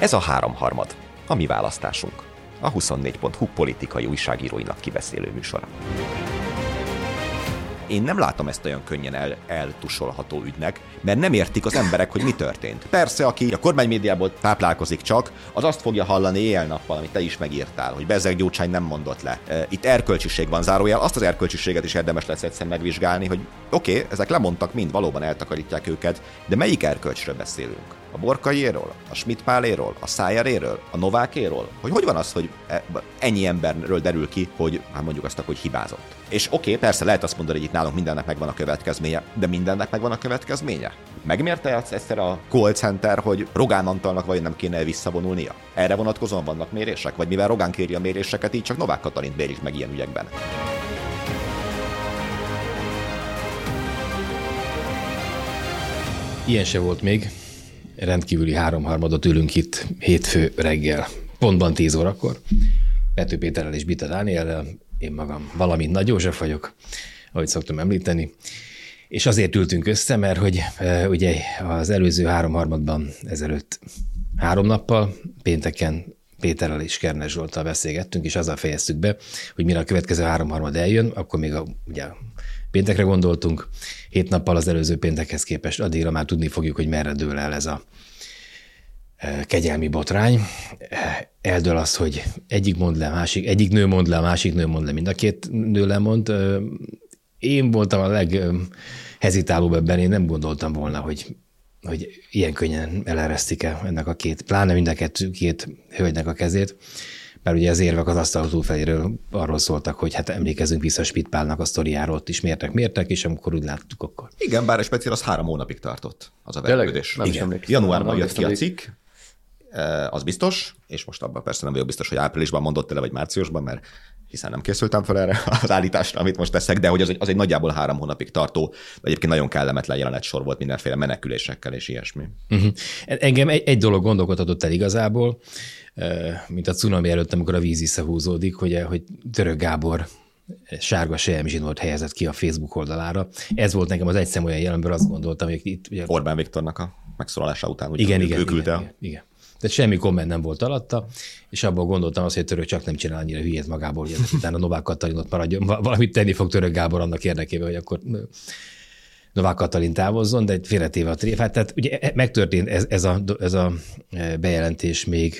Ez a háromharmad, a mi választásunk, a 24.hu politikai újságíróinak kibeszélő műsora én nem látom ezt olyan könnyen el, eltusolható ügynek, mert nem értik az emberek, hogy mi történt. Persze, aki a kormánymédiából táplálkozik csak, az azt fogja hallani éjjel-nappal, amit te is megírtál, hogy Bezzeg Gyurcsány nem mondott le. Itt erkölcsiség van zárójel, azt az erkölcsiséget is érdemes lesz egyszer megvizsgálni, hogy oké, okay, ezek lemondtak mind, valóban eltakarítják őket, de melyik erkölcsről beszélünk? A Borkaiéról? A Schmidt Páléről? A Szájeréről? A Novákéről? Hogy hogy van az, hogy e, ennyi emberről derül ki, hogy hát mondjuk azt, hogy hibázott? És oké, okay, persze lehet azt mondani, hogy itt nálunk mindennek megvan a következménye, de mindennek megvan a következménye? Megmérte azt egyszer a call center, hogy Rogán Antalnak vagy nem kéne visszavonulnia? Erre vonatkozóan vannak mérések? Vagy mivel Rogán kéri a méréseket, így csak Novák Katalint mérik meg ilyen ügyekben? Ilyen se volt még rendkívüli háromharmadot ülünk itt hétfő reggel, pontban 10 órakor. Pető Péterrel és Bita Dániellel, én magam valamint Nagy József vagyok, ahogy szoktam említeni. És azért ültünk össze, mert hogy e, ugye az előző háromharmadban ezelőtt három nappal, pénteken Péterrel és Kernes Zsoltal beszélgettünk, és azzal fejeztük be, hogy mire a következő háromharmad eljön, akkor még a, ugye péntekre gondoltunk, hét nappal az előző péntekhez képest addigra már tudni fogjuk, hogy merre dől el ez a e, kegyelmi botrány. E, eldől az, hogy egyik mond le, másik, egyik nő mond le, a másik nő mond le, mind a két nő lemond. E, én voltam a leghezitálóbb ebben, én nem gondoltam volna, hogy hogy ilyen könnyen eleresztik el ennek a két, pláne mind a két, két hölgynek a kezét mert ugye az érvek az asztal túlfeléről arról szóltak, hogy hát emlékezünk vissza Spitpálnak a sztoriáról, ott is mértek, mértek, és amikor úgy láttuk, akkor. Igen, bár egy speciál az három hónapig tartott, az a vergődés. Igen. Januárban jött ki a cikk, eh, az biztos, és most abban persze nem vagyok biztos, hogy áprilisban mondott el, vagy márciusban, mert hiszen nem készültem fel erre az állításra, amit most teszek, de hogy az egy, az egy nagyjából három hónapig tartó, egyébként nagyon kellemetlen jelenet sor volt mindenféle menekülésekkel és ilyesmi. Uh-huh. Engem egy, egy dolog gondolkodhatott el igazából, mint a cunami előtt, amikor a víz visszahúzódik, hogy, hogy Török Gábor sárga zsinort helyezett ki a Facebook oldalára. Ez volt nekem az egyszem olyan jelenből, azt gondoltam, hogy itt... Ugye... Orbán Viktornak a megszólalása után, úgy igen, igen, igen, igen, igen. Tehát semmi komment nem volt alatta, és abból gondoltam azt, hogy Török csak nem csinál annyira hülyét magából, hogy utána Novák Katalin ott maradjon, valamit tenni fog Török Gábor annak érdekében, hogy akkor Novák Katalin távozzon, de félretéve a tréfát. Tehát ugye e- megtörtént ez, ez, a, ez a bejelentés még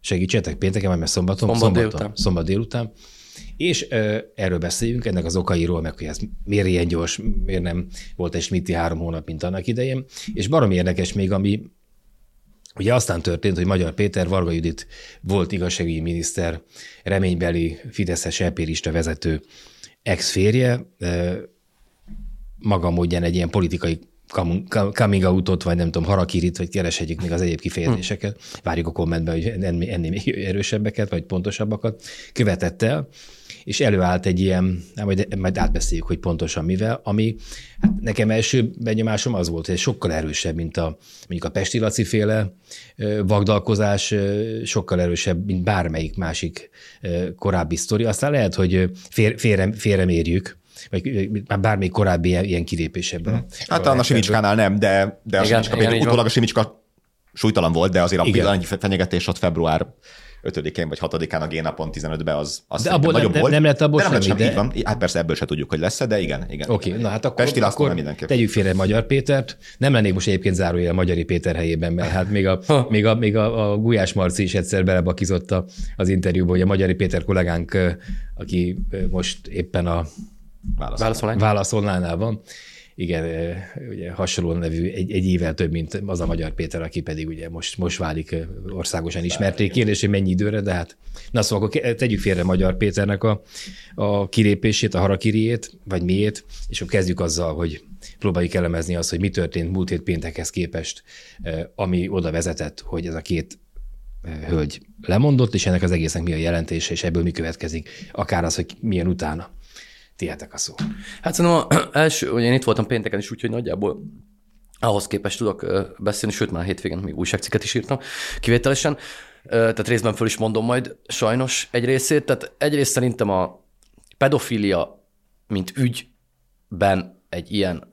segítsetek pénteken, mert szombaton, szombat, szombaton, délután. szombat délután. És ö, erről beszéljünk, ennek az okairól, meg hogy ez miért ilyen gyors, miért nem volt egy Schmitti három hónap, mint annak idején. És barom érdekes még, ami Ugye aztán történt, hogy Magyar Péter, Varga Judit volt igazságügyi miniszter, reménybeli Fideszes elpérista vezető ex-férje, maga módján egy ilyen politikai coming outot, vagy nem tudom, harakirit, vagy kereshetjük még az egyéb kifejezéseket, várjuk a kommentben, hogy ennél, még erősebbeket, vagy pontosabbakat, követett el, és előállt egy ilyen, majd, majd átbeszéljük, hogy pontosan mivel, ami hát nekem első benyomásom az volt, hogy sokkal erősebb, mint a mondjuk a Pesti Laci féle vagdalkozás, sokkal erősebb, mint bármelyik másik korábbi sztori. Aztán lehet, hogy fér, félre, félremérjük, vagy bármelyik korábbi ilyen, ilyen kilépésebben. Hmm. Hát a Simicskánál nem, de, de a igen, Simicska, igen, utólag a Simicska súlytalan volt, de azért a pillanatnyi fenyegetés ott február 5-én vagy 6-án a G-napon 15-ben az, az de abból nagyobb nem, volt. Nem lett abból de nem semmi, lett semmi, de... van. Hát persze ebből se tudjuk, hogy lesz de igen. igen Oké, okay, na hát akkor, Pesti akkor mindenképp. tegyük félre Magyar Pétert. Nem lennék most egyébként zárójel a Magyari Péter helyében, mert hát még a, még a, még a, a Gulyás Marci is egyszer belebakizott az interjúba, hogy a Magyari Péter kollégánk, aki most éppen a válaszolnánál van, igen, ugye hasonló nevű, egy, egy évvel több, mint az a Magyar Péter, aki pedig ugye most, most válik országosan ismerté. Kérdés, hogy mennyi időre, de hát na szóval akkor tegyük félre Magyar Péternek a, a kilépését, a harakiriét, vagy miét, és akkor kezdjük azzal, hogy próbáljuk elemezni azt, hogy mi történt múlt hét péntekhez képest, ami oda vezetett, hogy ez a két hölgy lemondott, és ennek az egésznek mi a jelentése, és ebből mi következik, akár az, hogy milyen utána. Tihetek a szó. Hát szerintem az első, hogy én itt voltam pénteken is, úgyhogy nagyjából ahhoz képest tudok beszélni, sőt már hétvégén még újságcikket is írtam kivételesen, tehát részben föl is mondom majd sajnos egy részét. Tehát egyrészt szerintem a pedofilia, mint ügyben egy ilyen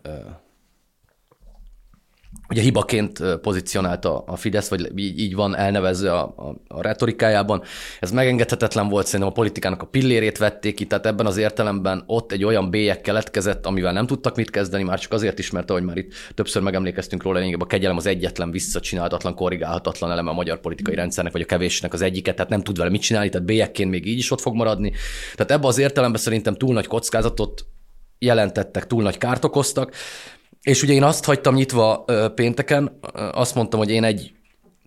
ugye hibaként pozícionálta a Fidesz, vagy így, így van elnevezve a, a, a retorikájában. Ez megengedhetetlen volt, szerintem a politikának a pillérét vették ki, tehát ebben az értelemben ott egy olyan bélyek keletkezett, amivel nem tudtak mit kezdeni, már csak azért is, mert ahogy már itt többször megemlékeztünk róla, lényegében a kegyelem az egyetlen visszacsinálhatatlan, korrigálhatatlan eleme a magyar politikai rendszernek, vagy a kevésnek az egyiket, tehát nem tud vele mit csinálni, tehát bélyekként még így is ott fog maradni. Tehát ebben az értelemben szerintem túl nagy kockázatot jelentettek, túl nagy kárt okoztak, és ugye én azt hagytam nyitva pénteken, azt mondtam, hogy én egy,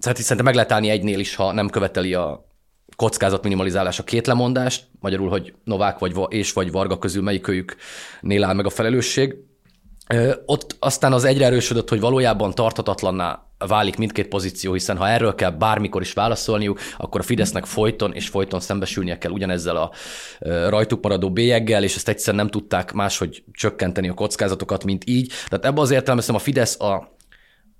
hát szerintem meg lehet állni egynél is, ha nem követeli a kockázat minimalizálás a két lemondást, magyarul, hogy Novák vagy és vagy Varga közül melyikőjüknél áll meg a felelősség. Ott aztán az egyre erősödött, hogy valójában tartatatlanná válik mindkét pozíció, hiszen ha erről kell bármikor is válaszolniuk, akkor a Fidesznek folyton és folyton szembesülnie kell ugyanezzel a rajtuk maradó bélyeggel, és ezt egyszer nem tudták máshogy csökkenteni a kockázatokat, mint így. Tehát ebben az értelemben a Fidesz a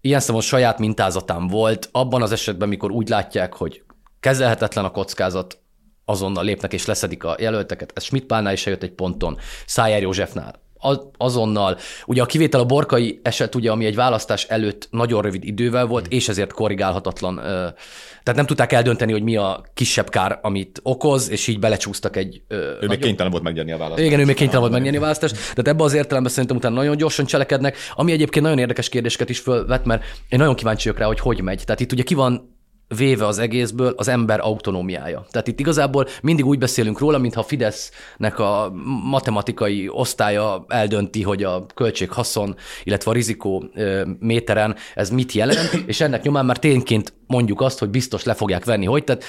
ilyen szemben saját mintázatán volt, abban az esetben, mikor úgy látják, hogy kezelhetetlen a kockázat, azonnal lépnek és leszedik a jelölteket. Ez Schmidt Pálnál is eljött egy ponton, Szájer Józsefnál azonnal. Ugye a kivétel a borkai eset, ugye, ami egy választás előtt nagyon rövid idővel volt, és ezért korrigálhatatlan. Tehát nem tudták eldönteni, hogy mi a kisebb kár, amit okoz, és így belecsúsztak egy... Ő nagyon... még kénytelen volt megnyerni a választást. Igen, ő még kénytelen volt megnyerni a választást. Tehát ebben az értelemben szerintem utána nagyon gyorsan cselekednek, ami egyébként nagyon érdekes kérdéseket is fölvet, mert én nagyon kíváncsi vagyok rá, hogy hogy megy. Tehát itt ugye ki van véve az egészből az ember autonómiája. Tehát itt igazából mindig úgy beszélünk róla, mintha a Fidesznek a matematikai osztálya eldönti, hogy a költség-haszon, illetve a rizikó méteren ez mit jelent, és ennek nyomán már tényként mondjuk azt, hogy biztos le fogják venni, hogy? Tehát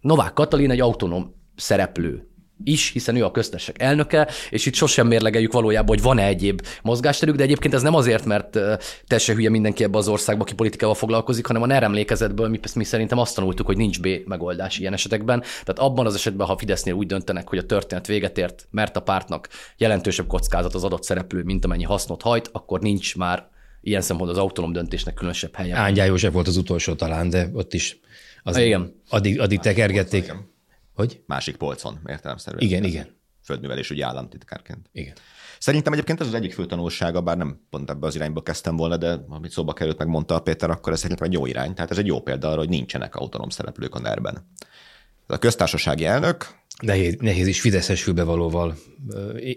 Novák Katalin egy autonóm szereplő is, hiszen ő a köztesek elnöke, és itt sosem mérlegeljük valójában, hogy van-e egyéb mozgásterük, de egyébként ez nem azért, mert teljesen hülye mindenki ebbe az országba, aki politikával foglalkozik, hanem a NER emlékezetből mi, mi szerintem azt tanultuk, hogy nincs B megoldás ilyen esetekben. Tehát abban az esetben, ha Fidesznél úgy döntenek, hogy a történet véget ért, mert a pártnak jelentősebb kockázat az adott szereplő, mint amennyi hasznot hajt, akkor nincs már ilyen szempontból az autonóm döntésnek különösebb helye. Ángyá József volt az utolsó talán, de ott is az, Igen. Addig, addig tekergették. Hogy? Másik polcon, értelemszerűen. Igen, igen. Földművelésügyi államtitkárként. Igen. Szerintem egyébként ez az egyik fő tanulsága, bár nem pont ebbe az irányba kezdtem volna, de amit szóba került, meg mondta a Péter, akkor ez szerintem egy jó irány. Tehát ez egy jó példa arra, hogy nincsenek autonóm szereplők a ner Ez a köztársasági elnök. Nehéz, nehéz is Fideszes fülbevalóval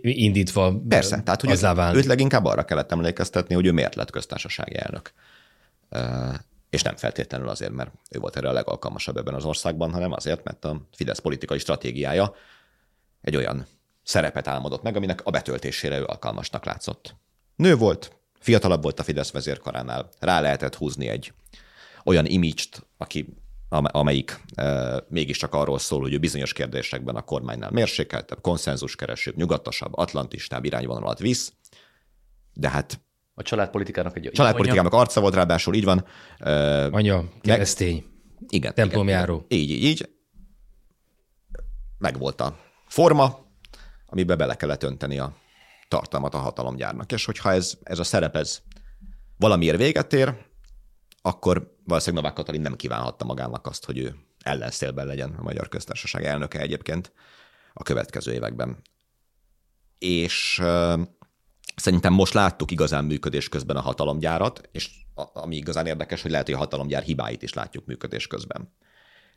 indítva. Persze, tehát hogy őt, őt leginkább arra kellett emlékeztetni, hogy ő miért lett köztársasági elnök és nem feltétlenül azért, mert ő volt erre a legalkalmasabb ebben az országban, hanem azért, mert a Fidesz politikai stratégiája egy olyan szerepet álmodott meg, aminek a betöltésére ő alkalmasnak látszott. Nő volt, fiatalabb volt a Fidesz vezérkaránál, rá lehetett húzni egy olyan imidzst, aki amelyik e, mégiscsak arról szól, hogy ő bizonyos kérdésekben a kormánynál mérsékeltebb, konszenzuskeresőbb, nyugatosabb, atlantistább irányvonalat visz, de hát a családpolitikának egy Családpolitikának anya. arca volt, ráadásul így van. Uh, Anya, keresztény. Igen. Templomjáró. Igen, így, így, így. Megvolt a forma, amiben bele kellett önteni a tartalmat a hatalomgyárnak. És hogyha ez, ez a szerep ez valamiért véget ér, akkor valószínűleg Novák Katalin nem kívánhatta magának azt, hogy ő ellenszélben legyen a Magyar Köztársaság elnöke egyébként a következő években. És Szerintem most láttuk igazán működés közben a hatalomgyárat, és ami igazán érdekes, hogy lehet, hogy a hatalomgyár hibáit is látjuk működés közben.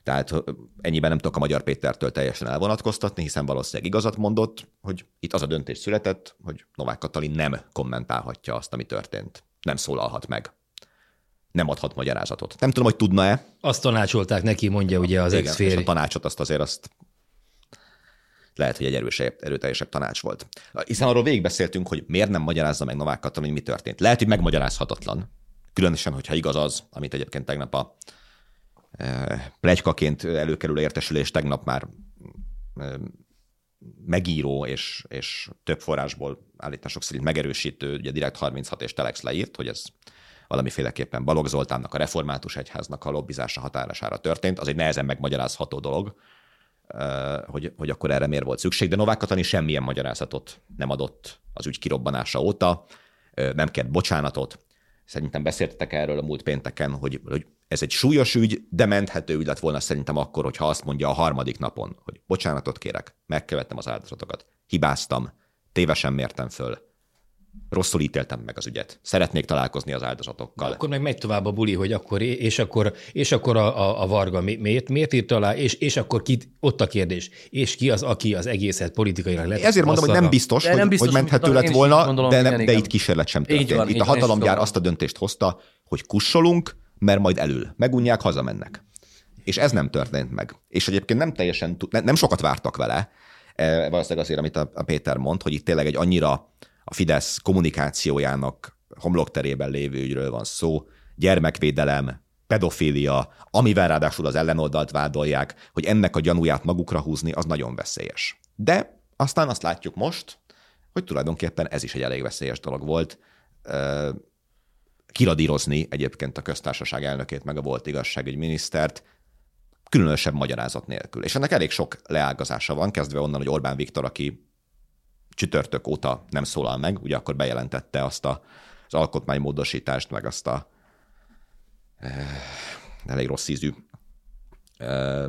Tehát ennyiben nem tudok a Magyar Pétertől teljesen elvonatkoztatni, hiszen valószínűleg igazat mondott, hogy itt az a döntés született, hogy Novák Katalin nem kommentálhatja azt, ami történt. Nem szólalhat meg. Nem adhat magyarázatot. Nem tudom, hogy tudna-e. Azt tanácsolták neki, mondja ugye az ex a tanácsot azt azért azt lehet, hogy egy erősebb, erőteljesebb tanács volt. Hiszen arról végigbeszéltünk, hogy miért nem magyarázza meg Novák Katalin, hogy mi történt. Lehet, hogy megmagyarázhatatlan. Különösen, hogyha igaz az, amit egyébként tegnap a e, plegykaként előkerül értesülés, tegnap már e, megíró és, és több forrásból állítások szerint megerősítő, ugye Direkt 36 és Telex leírt, hogy ez valamiféleképpen Balogh Zoltánnak, a református egyháznak a lobbizása határására történt. Az egy nehezen megmagyarázható dolog, hogy, hogy akkor erre miért volt szükség, de Novák Katalin semmilyen magyarázatot nem adott az ügy kirobbanása óta, nem kért bocsánatot. Szerintem beszéltetek erről a múlt pénteken, hogy, hogy ez egy súlyos ügy, de menthető ügy lett volna szerintem akkor, hogyha azt mondja a harmadik napon, hogy bocsánatot kérek, megkövettem az áldozatokat, hibáztam, tévesen mértem föl, rosszul ítéltem meg az ügyet. Szeretnék találkozni az áldozatokkal. Akkor meg megy tovább a buli, hogy akkor, és akkor, és akkor a, a, a Varga miért, miért írt alá, és, és akkor ki, ott a kérdés, és ki az, aki az egészet politikailag lett. Ezért mondom, hogy nem biztos, hogy, nem biztos, hogy menthető lett volna, gondolom, de, nem, igen, de itt kísérlet sem történt. Van, itt a hatalomgyár azt a döntést hozta, hogy kussolunk, mert majd elül. Megunják, hazamennek. És ez nem történt meg. És egyébként nem teljesen, nem sokat vártak vele, e, valószínűleg azért, amit a Péter mond, hogy itt tényleg egy annyira a Fidesz kommunikációjának homlokterében lévő ügyről van szó, gyermekvédelem, pedofília, amivel ráadásul az ellenoldalt vádolják, hogy ennek a gyanúját magukra húzni, az nagyon veszélyes. De aztán azt látjuk most, hogy tulajdonképpen ez is egy elég veszélyes dolog volt. Kiradírozni egyébként a köztársaság elnökét, meg a volt igazságügyminisztert, különösebb magyarázat nélkül. És ennek elég sok leágazása van, kezdve onnan, hogy Orbán Viktor, aki csütörtök óta nem szólal meg, ugye akkor bejelentette azt a, az alkotmánymódosítást, meg azt a eh, elég rossz ízű eh,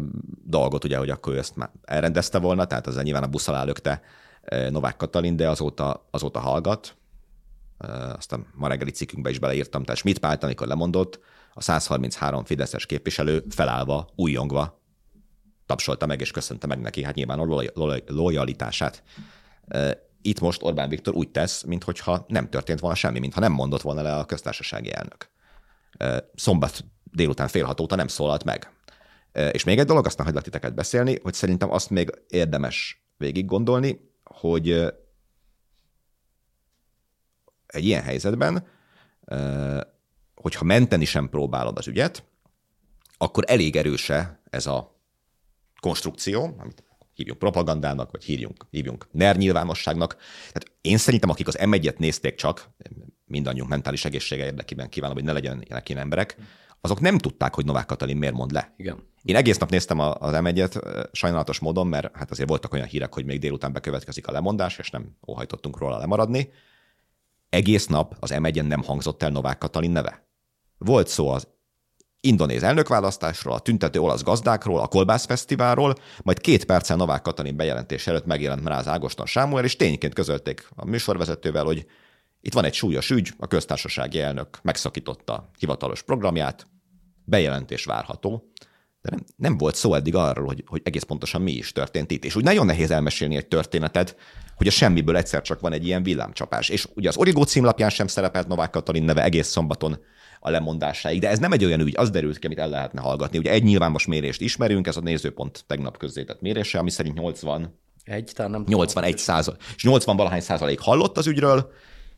dolgot, ugye, hogy akkor ő ezt már elrendezte volna, tehát az nyilván a busz alá lökte eh, Novák Katalin, de azóta, azóta hallgat. Eh, azt a ma reggeli cikkünkbe is beleírtam, tehát Schmidt Pált, amikor lemondott, a 133 fideszes képviselő felállva, újongva tapsolta meg és köszönte meg neki, hát nyilván a lojalitását. Itt most Orbán Viktor úgy tesz, mintha nem történt volna semmi, mintha nem mondott volna le a köztársasági elnök. Szombat délután fél hat óta nem szólalt meg. És még egy dolog, aztán hagylak titeket beszélni, hogy szerintem azt még érdemes végig gondolni, hogy egy ilyen helyzetben, hogyha menteni sem próbálod az ügyet, akkor elég erőse ez a konstrukció, amit hívjunk propagandának, vagy hívjunk, hívjunk NER nyilvánosságnak. Tehát én szerintem, akik az M1-et nézték csak, mindannyiunk mentális egészsége érdekében kívánom, hogy ne legyenek ilyen emberek, azok nem tudták, hogy Novák Katalin miért mond le. Igen. Én egész nap néztem az M1-et sajnálatos módon, mert hát azért voltak olyan hírek, hogy még délután bekövetkezik a lemondás, és nem óhajtottunk róla lemaradni. Egész nap az M1-en nem hangzott el Novák Katalin neve. Volt szó az indonéz elnökválasztásról, a tüntető olasz gazdákról, a Kolbász Fesztiválról, majd két perccel Novák Katalin bejelentés előtt megjelent Mráz Ágoston Sámuel, és tényként közölték a műsorvezetővel, hogy itt van egy súlyos ügy, a köztársasági elnök megszakította hivatalos programját, bejelentés várható, de nem, nem volt szó eddig arról, hogy, hogy egész pontosan mi is történt itt. És úgy nagyon nehéz elmesélni egy történetet, hogy a semmiből egyszer csak van egy ilyen villámcsapás. És ugye az Origó címlapján sem szerepelt Novák Katalin neve egész szombaton a lemondásáig. De ez nem egy olyan ügy, az derült ki, amit el lehetne hallgatni. Ugye egy nyilvános mérést ismerünk, ez a nézőpont tegnap közzétett mérése, ami szerint 80 egy, talán nem 81 százalék. És 80 valahány százalék hallott az ügyről,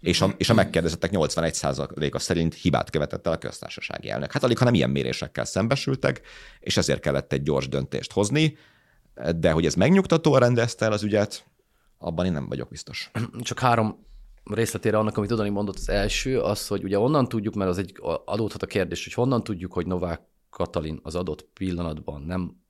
és a, és a megkérdezettek 81 százaléka szerint hibát követett el a köztársasági elnök. Hát alig, ha nem ilyen mérésekkel szembesültek, és ezért kellett egy gyors döntést hozni, de hogy ez megnyugtatóan rendezte el az ügyet, abban én nem vagyok biztos. Csak három részletére annak, amit Udani mondott, az első, az, hogy ugye onnan tudjuk, mert az egy adódhat a kérdés, hogy honnan tudjuk, hogy Novák Katalin az adott pillanatban nem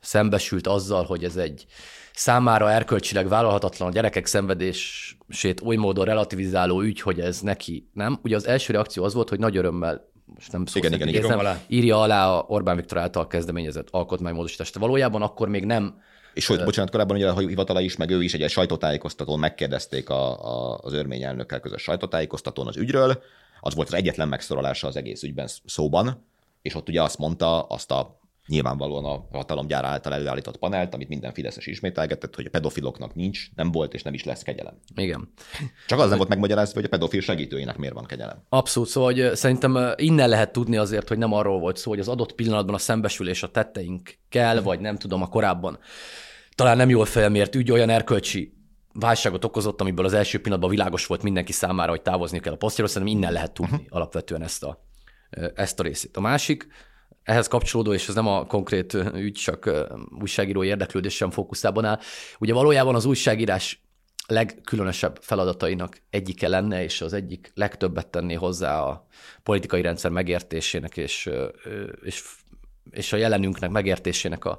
szembesült azzal, hogy ez egy számára erkölcsileg vállalhatatlan a gyerekek szenvedését oly módon relativizáló ügy, hogy ez neki nem. Ugye az első reakció az volt, hogy nagy örömmel most nem szó igen, igen, igen, alá. írja alá a Orbán Viktor által kezdeményezett alkotmánymódosítást. Valójában akkor még nem és hogy, bocsánat, korábban ugye a hivatala is, meg ő is egy, egy sajtótájékoztatón megkérdezték a, a, az örmény elnökkel közös sajtótájékoztatón az ügyről, az volt az egyetlen megszorolása az egész ügyben szóban, és ott ugye azt mondta, azt a nyilvánvalóan a hatalomgyár által előállított panelt, amit minden Fideszes ismételgetett, hogy a pedofiloknak nincs, nem volt és nem is lesz kegyelem. Igen. Csak az nem volt megmagyarázva, hogy a pedofil segítőinek miért van kegyelem. Abszolút, szóval hogy szerintem innen lehet tudni azért, hogy nem arról volt szó, hogy az adott pillanatban a szembesülés a tetteink kell, vagy nem tudom, a korábban talán nem jól felmért ügy olyan erkölcsi válságot okozott, amiből az első pillanatban világos volt mindenki számára, hogy távozni kell a posztjáról, szerintem innen lehet tudni uh-huh. alapvetően ezt a, ezt a részét. A másik, ehhez kapcsolódó, és ez nem a konkrét ügy, csak újságíró érdeklődés sem fókuszában áll. Ugye valójában az újságírás legkülönösebb feladatainak egyike lenne, és az egyik legtöbbet tenné hozzá a politikai rendszer megértésének és, és, és a jelenünknek megértésének a,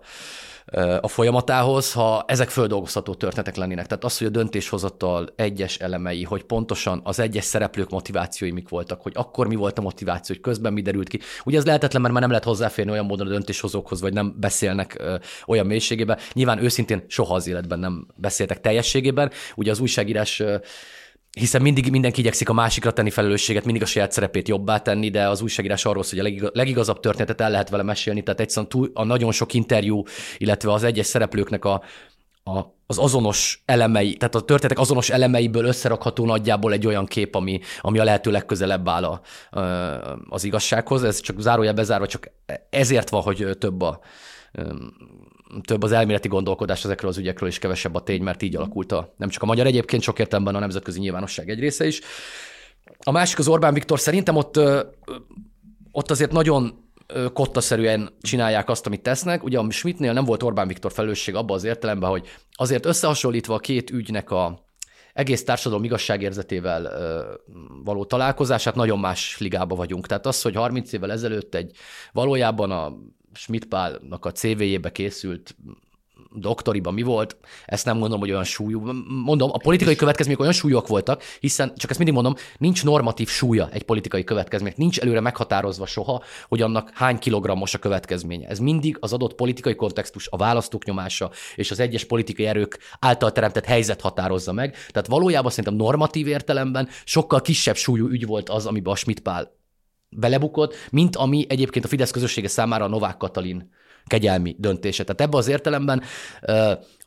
a folyamatához, ha ezek földolgozható történetek lennének. Tehát az, hogy a döntéshozatal egyes elemei, hogy pontosan az egyes szereplők motivációi mik voltak, hogy akkor mi volt a motiváció, hogy közben mi derült ki. Ugye ez lehetetlen, mert már nem lehet hozzáférni olyan módon a döntéshozókhoz, vagy nem beszélnek olyan mélységében. Nyilván őszintén soha az életben nem beszéltek teljességében. Ugye az újságírás hiszen mindig mindenki igyekszik a másikra tenni felelősséget, mindig a saját szerepét jobbá tenni, de az újságírás arról szól, hogy a legigazabb történetet el lehet vele mesélni, tehát egyszerűen túl, a nagyon sok interjú, illetve az egyes szereplőknek a, a, az azonos elemei, tehát a történetek azonos elemeiből összerakható nagyjából egy olyan kép, ami, ami a lehető legközelebb áll a, az igazsághoz. Ez csak zárója bezárva, csak ezért van, hogy több a, több az elméleti gondolkodás ezekről az ügyekről, és kevesebb a tény, mert így alakult a, nem csak a magyar egyébként, sok értelemben a nemzetközi nyilvánosság egy része is. A másik az Orbán Viktor, szerintem ott, ott azért nagyon kottaszerűen csinálják azt, amit tesznek. Ugye a Schmidtnél nem volt Orbán Viktor felelősség abban az értelemben, hogy azért összehasonlítva a két ügynek a egész társadalom igazságérzetével való találkozását nagyon más ligába vagyunk. Tehát az, hogy 30 évvel ezelőtt egy valójában a Schmidt Pálnak a CV-jébe készült doktoriban mi volt, ezt nem mondom, hogy olyan súlyú. Mondom, a politikai következmények olyan súlyok voltak, hiszen, csak ezt mindig mondom, nincs normatív súlya egy politikai következménynek, nincs előre meghatározva soha, hogy annak hány kilogrammos a következménye. Ez mindig az adott politikai kontextus, a választók nyomása és az egyes politikai erők által teremtett helyzet határozza meg. Tehát valójában szerintem normatív értelemben sokkal kisebb súlyú ügy volt az, amiben a Schmidt Pál belebukott, mint ami egyébként a Fidesz közössége számára a Novák Katalin kegyelmi döntése. Tehát ebben az értelemben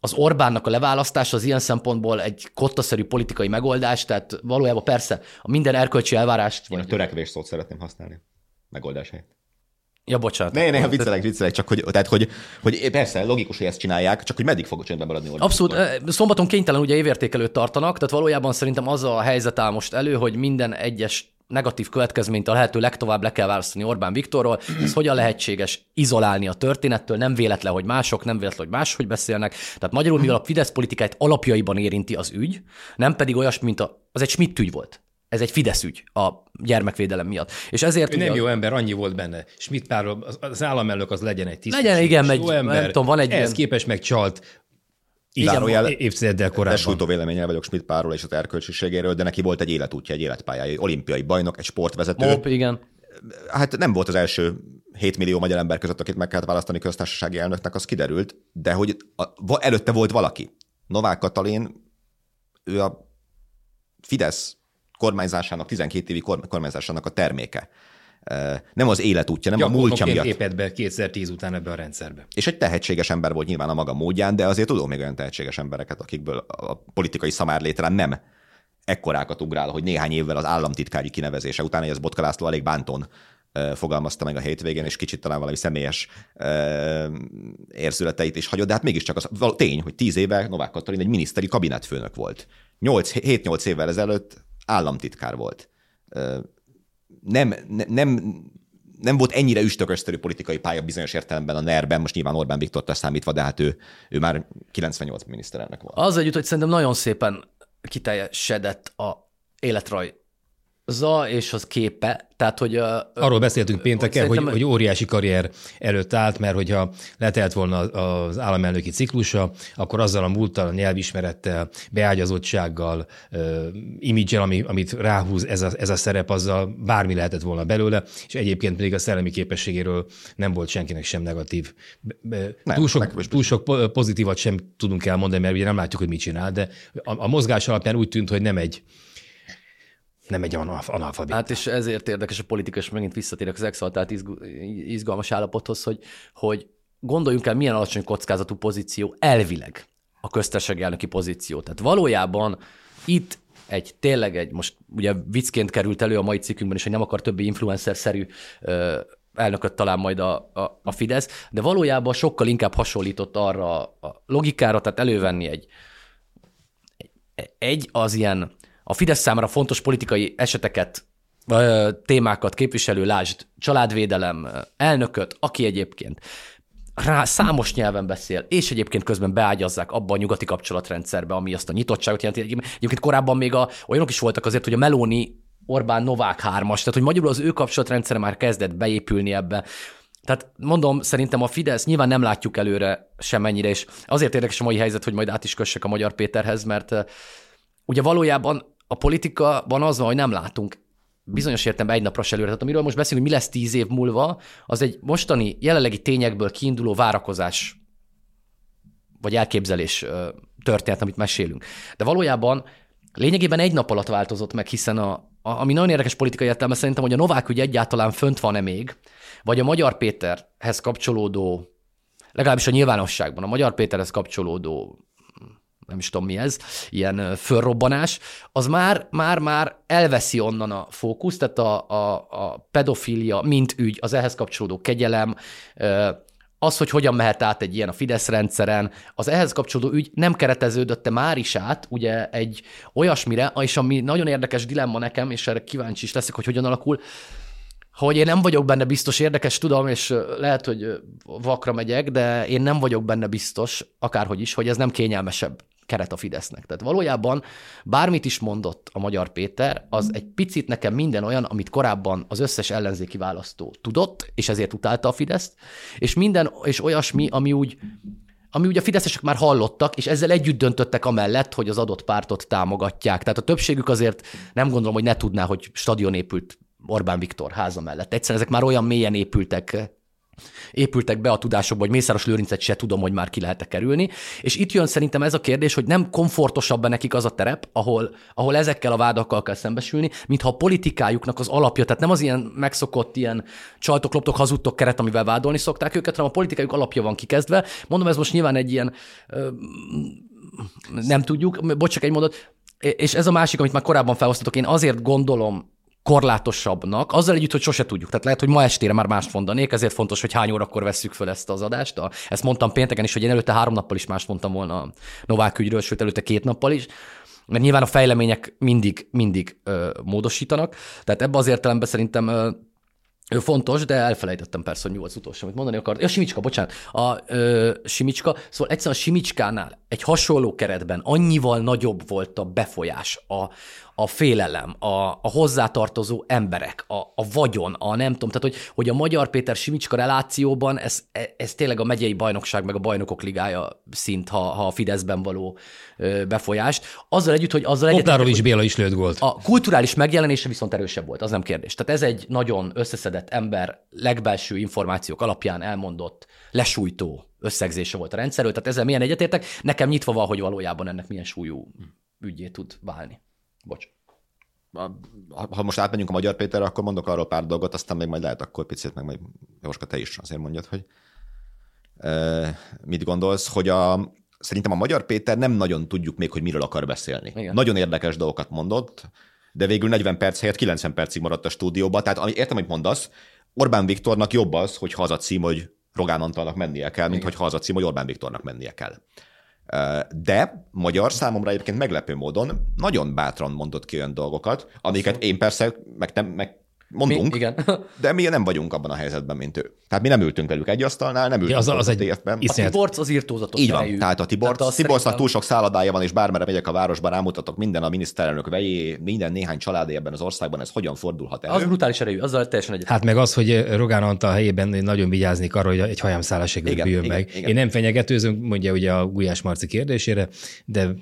az Orbánnak a leválasztása az ilyen szempontból egy kottaszerű politikai megoldás, tehát valójában persze a minden erkölcsi elvárást... Én a törekvés szót szeretném használni. Megoldás helyett. Ja, bocsánat. Ne, ne, viccelek, viccelek, csak hogy, tehát, hogy, hogy persze, logikus, hogy ezt csinálják, csak hogy meddig fog csöndben maradni. Orbán Abszolút. Szombaton kénytelen ugye évértékelőt tartanak, tehát valójában szerintem az a helyzet áll most elő, hogy minden egyes negatív következményt a lehető legtovább le kell választani Orbán Viktorról. Ez hogyan lehetséges izolálni a történettől, nem véletlen, hogy mások, nem véletlen, hogy máshogy beszélnek. Tehát magyarul, mivel a Fidesz politikáit alapjaiban érinti az ügy, nem pedig olyas, mint a, az egy Schmidt ügy volt. Ez egy Fidesz ügy a gyermekvédelem miatt. És ezért... Ő nem jó ember, annyi volt benne. Schmidt párról, az államelnök az legyen egy tisztes, Legyen, igen, egy, jó ember. Nem tudom, van egy ehhez ilyen... képes meg csalt Zárójel, évtizeddel korábban. Lesújtó véleményel vagyok Schmidt párról és az erkölcsiségéről, de neki volt egy életútja, egy életpályája, olimpiai bajnok, egy sportvezető. Mop, igen. Hát nem volt az első 7 millió magyar ember között, akit meg kellett választani köztársasági elnöknek, az kiderült, de hogy a, előtte volt valaki. Novák Katalin, ő a Fidesz kormányzásának, 12 évi kormányzásának a terméke nem az életútja, nem a múltja miatt. épett be 2010 után ebbe a rendszerbe. És egy tehetséges ember volt nyilván a maga módján, de azért tudom még olyan tehetséges embereket, akikből a politikai szamárlétrán nem ekkorákat ugrál, hogy néhány évvel az államtitkári kinevezése után, hogy ez Botka László elég bánton fogalmazta meg a hétvégén, és kicsit talán valami személyes érzületeit is hagyott, de hát mégiscsak az tény, hogy tíz éve Novák Katalin egy miniszteri kabinetfőnök volt. 7-8 évvel ezelőtt államtitkár volt nem, nem, nem volt ennyire üstökösztörű politikai pálya bizonyos értelemben a NER-ben, most nyilván Orbán Viktor számítva, de hát ő, ő már 98 miniszterelnök volt. Az együtt, hogy szerintem nagyon szépen kiteljesedett a életraj za és az képe, tehát hogy... Arról beszéltünk pénteken, hogy, hogy óriási karrier előtt állt, mert hogyha letelt volna az államelnöki ciklusa, akkor azzal a múlttal, a nyelvismerettel, beágyazottsággal, imidzsel, ami, amit ráhúz ez a, ez a szerep, azzal bármi lehetett volna belőle, és egyébként pedig a szellemi képességéről nem volt senkinek sem negatív. Nem, túl, sok, túl sok pozitívat sem tudunk elmondani, mert ugye nem látjuk, hogy mit csinál, de a, a mozgás alapján úgy tűnt, hogy nem egy nem egy analfabéta. Hát és ezért érdekes a politika, és megint visszatérek az exaltált izgalmas állapothoz, hogy, hogy gondoljunk el, milyen alacsony kockázatú pozíció elvileg a köztársasági elnöki pozíció. Tehát valójában itt egy tényleg egy, most ugye viccként került elő a mai cikkünkben is, hogy nem akar többi influencer-szerű ö, elnököt talán majd a, a, a Fidesz, de valójában sokkal inkább hasonlított arra a logikára, tehát elővenni egy, egy az ilyen a Fidesz számára fontos politikai eseteket, témákat képviselő, lásd, családvédelem, elnököt, aki egyébként rá számos nyelven beszél, és egyébként közben beágyazzák abba a nyugati kapcsolatrendszerbe, ami azt a nyitottságot jelenti. Egyébként korábban még a, olyanok is voltak azért, hogy a Meloni Orbán Novák hármas, tehát hogy magyarul az ő kapcsolatrendszere már kezdett beépülni ebbe. Tehát mondom, szerintem a Fidesz nyilván nem látjuk előre semennyire, és azért érdekes a mai helyzet, hogy majd át is kössek a Magyar Péterhez, mert ugye valójában a politikában az van, hogy nem látunk bizonyos értelemben egy napra se előre. Tehát amiről most beszélünk, hogy mi lesz tíz év múlva, az egy mostani jelenlegi tényekből kiinduló várakozás vagy elképzelés történet, amit mesélünk. De valójában lényegében egy nap alatt változott meg, hiszen a, a, ami nagyon érdekes politikai értelme szerintem, hogy a Novák ügy egyáltalán fönt van-e még, vagy a Magyar Péterhez kapcsolódó, legalábbis a nyilvánosságban, a Magyar Péterhez kapcsolódó nem is tudom mi ez, ilyen fölrobbanás, az már, már, már elveszi onnan a fókuszt, tehát a, a, a pedofília, mint ügy, az ehhez kapcsolódó kegyelem, az, hogy hogyan mehet át egy ilyen a Fidesz rendszeren, az ehhez kapcsolódó ügy nem kereteződötte már is át, ugye egy olyasmire, és ami nagyon érdekes dilemma nekem, és erre kíváncsi is leszek, hogy hogyan alakul, hogy én nem vagyok benne biztos, érdekes tudom, és lehet, hogy vakra megyek, de én nem vagyok benne biztos, akárhogy is, hogy ez nem kényelmesebb keret a Fidesznek. Tehát valójában bármit is mondott a Magyar Péter, az egy picit nekem minden olyan, amit korábban az összes ellenzéki választó tudott, és ezért utálta a Fideszt, és minden, és olyasmi, ami úgy ami ugye a fideszesek már hallottak, és ezzel együtt döntöttek amellett, hogy az adott pártot támogatják. Tehát a többségük azért nem gondolom, hogy ne tudná, hogy stadion épült Orbán Viktor háza mellett. Egyszerűen ezek már olyan mélyen épültek épültek be a tudásokba, hogy Mészáros Lőrincet se tudom, hogy már ki lehet kerülni. És itt jön szerintem ez a kérdés, hogy nem komfortosabb nekik az a terep, ahol, ahol ezekkel a vádakkal kell szembesülni, mintha a politikájuknak az alapja, tehát nem az ilyen megszokott ilyen csaltok, loptok, hazudtok keret, amivel vádolni szokták őket, hanem a politikájuk alapja van kikezdve. Mondom, ez most nyilván egy ilyen ö, nem tudjuk, bocs, csak egy mondat, és ez a másik, amit már korábban felhoztatok, én azért gondolom korlátosabbnak, azzal együtt, hogy sose tudjuk. Tehát lehet, hogy ma estére már mást mondanék, ezért fontos, hogy hány órakor vesszük föl ezt az adást. Ezt mondtam pénteken is, hogy én előtte három nappal is mást mondtam volna a Novák ügyről, sőt előtte két nappal is mert nyilván a fejlemények mindig, mindig ö, módosítanak. Tehát ebben az értelemben szerintem ö, fontos, de elfelejtettem persze, hogy mi volt az utolsó, amit mondani akart. Ja, Simicska, bocsánat. A ö, Simicska, szóval egyszerűen a Simicskánál egy hasonló keretben annyival nagyobb volt a befolyás, a, a félelem, a, a hozzátartozó emberek, a, a vagyon, a nem tudom, tehát hogy, hogy a Magyar Péter Simicska relációban ez, ez tényleg a megyei bajnokság, meg a bajnokok ligája szint, ha, ha a Fideszben való befolyást. Azzal együtt, hogy azzal együtt... is Béla is lőtt gólt. A kulturális megjelenése viszont erősebb volt, az nem kérdés. Tehát ez egy nagyon összeszedett ember legbelső információk alapján elmondott, lesújtó összegzése volt a rendszerről, tehát ezzel milyen egyetértek. Nekem nyitva van, hogy valójában ennek milyen súlyú ügyé tud válni. Bocs. Ha most átmegyünk a Magyar Péterre, akkor mondok arról pár dolgot, aztán még majd lehet akkor picit, meg majd Jóska, te is azért mondjad, hogy mit gondolsz, hogy a, szerintem a Magyar Péter nem nagyon tudjuk még, hogy miről akar beszélni. Igen. Nagyon érdekes dolgokat mondott, de végül 40 perc helyett 90 percig maradt a stúdióba. Tehát ami, értem, hogy mondasz, Orbán Viktornak jobb az, hogy az a cím, hogy Rogán Antalnak mennie kell, mint Igen. hogy az a cím, hogy Orbán Viktornak mennie kell. De magyar számomra egyébként meglepő módon nagyon bátran mondott ki olyan dolgokat, amiket én persze meg, nem, meg mondunk, mi? Igen. de mi nem vagyunk abban a helyzetben, mint ő. Tehát mi nem ültünk velük egy asztalnál, nem ültünk ja, az, az egy TF-ben. A Tiborc az írtózatos Így van, tehát a Tiborc, tehát Tiborcnak túl sok szállodája van, és bármere megyek a városban, rámutatok minden a miniszterelnök vejé, minden néhány család ebben az országban, ez hogyan fordulhat elő. Az brutális erejű, azzal teljesen egyet. Hát meg az, hogy Rogán Antal helyében nagyon vigyázni arra, hogy egy hajámszállás igen, meg. Igen. Én nem fenyegetőzöm, mondja ugye a Gulyás Marci kérdésére, de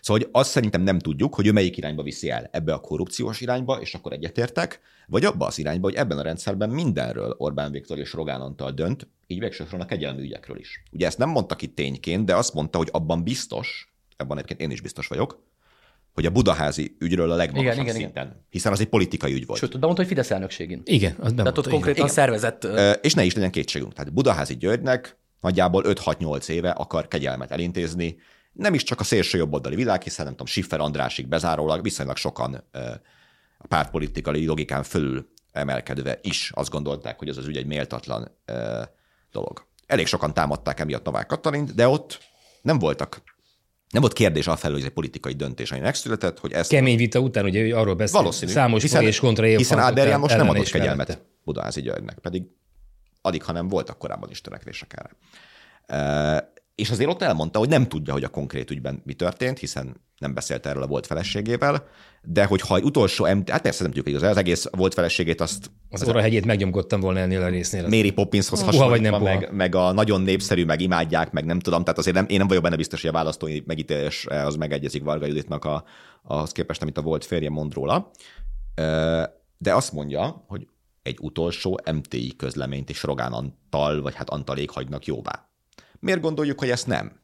Szóval hogy azt szerintem nem tudjuk, hogy ő melyik irányba viszi el. Ebbe a korrupciós irányba, és akkor egyetértek, vagy abba az irányba, hogy ebben a rendszerben mindenről Orbán Viktor és Rogán Antal dönt, így végsősoron a kegyelmi ügyekről is. Ugye ezt nem mondta ki tényként, de azt mondta, hogy abban biztos, ebben egyébként én is biztos vagyok, hogy a budaházi ügyről a legmagasabb igen, igen, szinten, igen. hiszen az egy politikai ügy volt. Sőt, bemondta, hogy Fidesz elnökségén. Igen, az Tehát ott konkrétan igen. szervezett. Ö, és ne is legyen kétségünk. Tehát Budaházi Györgynek nagyjából 5-6-8 éve akar kegyelmet elintézni, nem is csak a szélső jobboldali világ, hiszen nem tudom, Schiffer Andrásig bezárólag viszonylag sokan a pártpolitikai logikán fölül emelkedve is azt gondolták, hogy ez az ügy egy méltatlan dolog. Elég sokan támadták emiatt Novák Katalint, de ott nem voltak nem volt kérdés a hogy ez egy politikai döntés, ami megszületett, hogy ezt... Kemény vita után, ugye arról beszél, Valószínű. számos hiszen, és kontra Hiszen Áder János nem adott kegyelmet Budaházi Györgynek, pedig addig, ha nem voltak korábban is törekvések erre és azért ott elmondta, hogy nem tudja, hogy a konkrét ügyben mi történt, hiszen nem beszélt erről a volt feleségével, de hogy ha utolsó, em- hát persze nem tudjuk, hogy az egész volt feleségét azt... Az, az hegyét megnyomkodtam volna ennél a résznél. Mary Poppinshoz hasonlítva, meg, meg, a nagyon népszerű, meg imádják, meg nem tudom, tehát azért nem, én nem vagyok benne biztos, hogy a választói megítélés az megegyezik Varga Juditnak a, ahhoz képest, amit a volt férje mond róla. De azt mondja, hogy egy utolsó MTI közleményt is Rogán Antal, vagy hát Antalék hagynak jóvá. Miért gondoljuk, hogy ezt nem?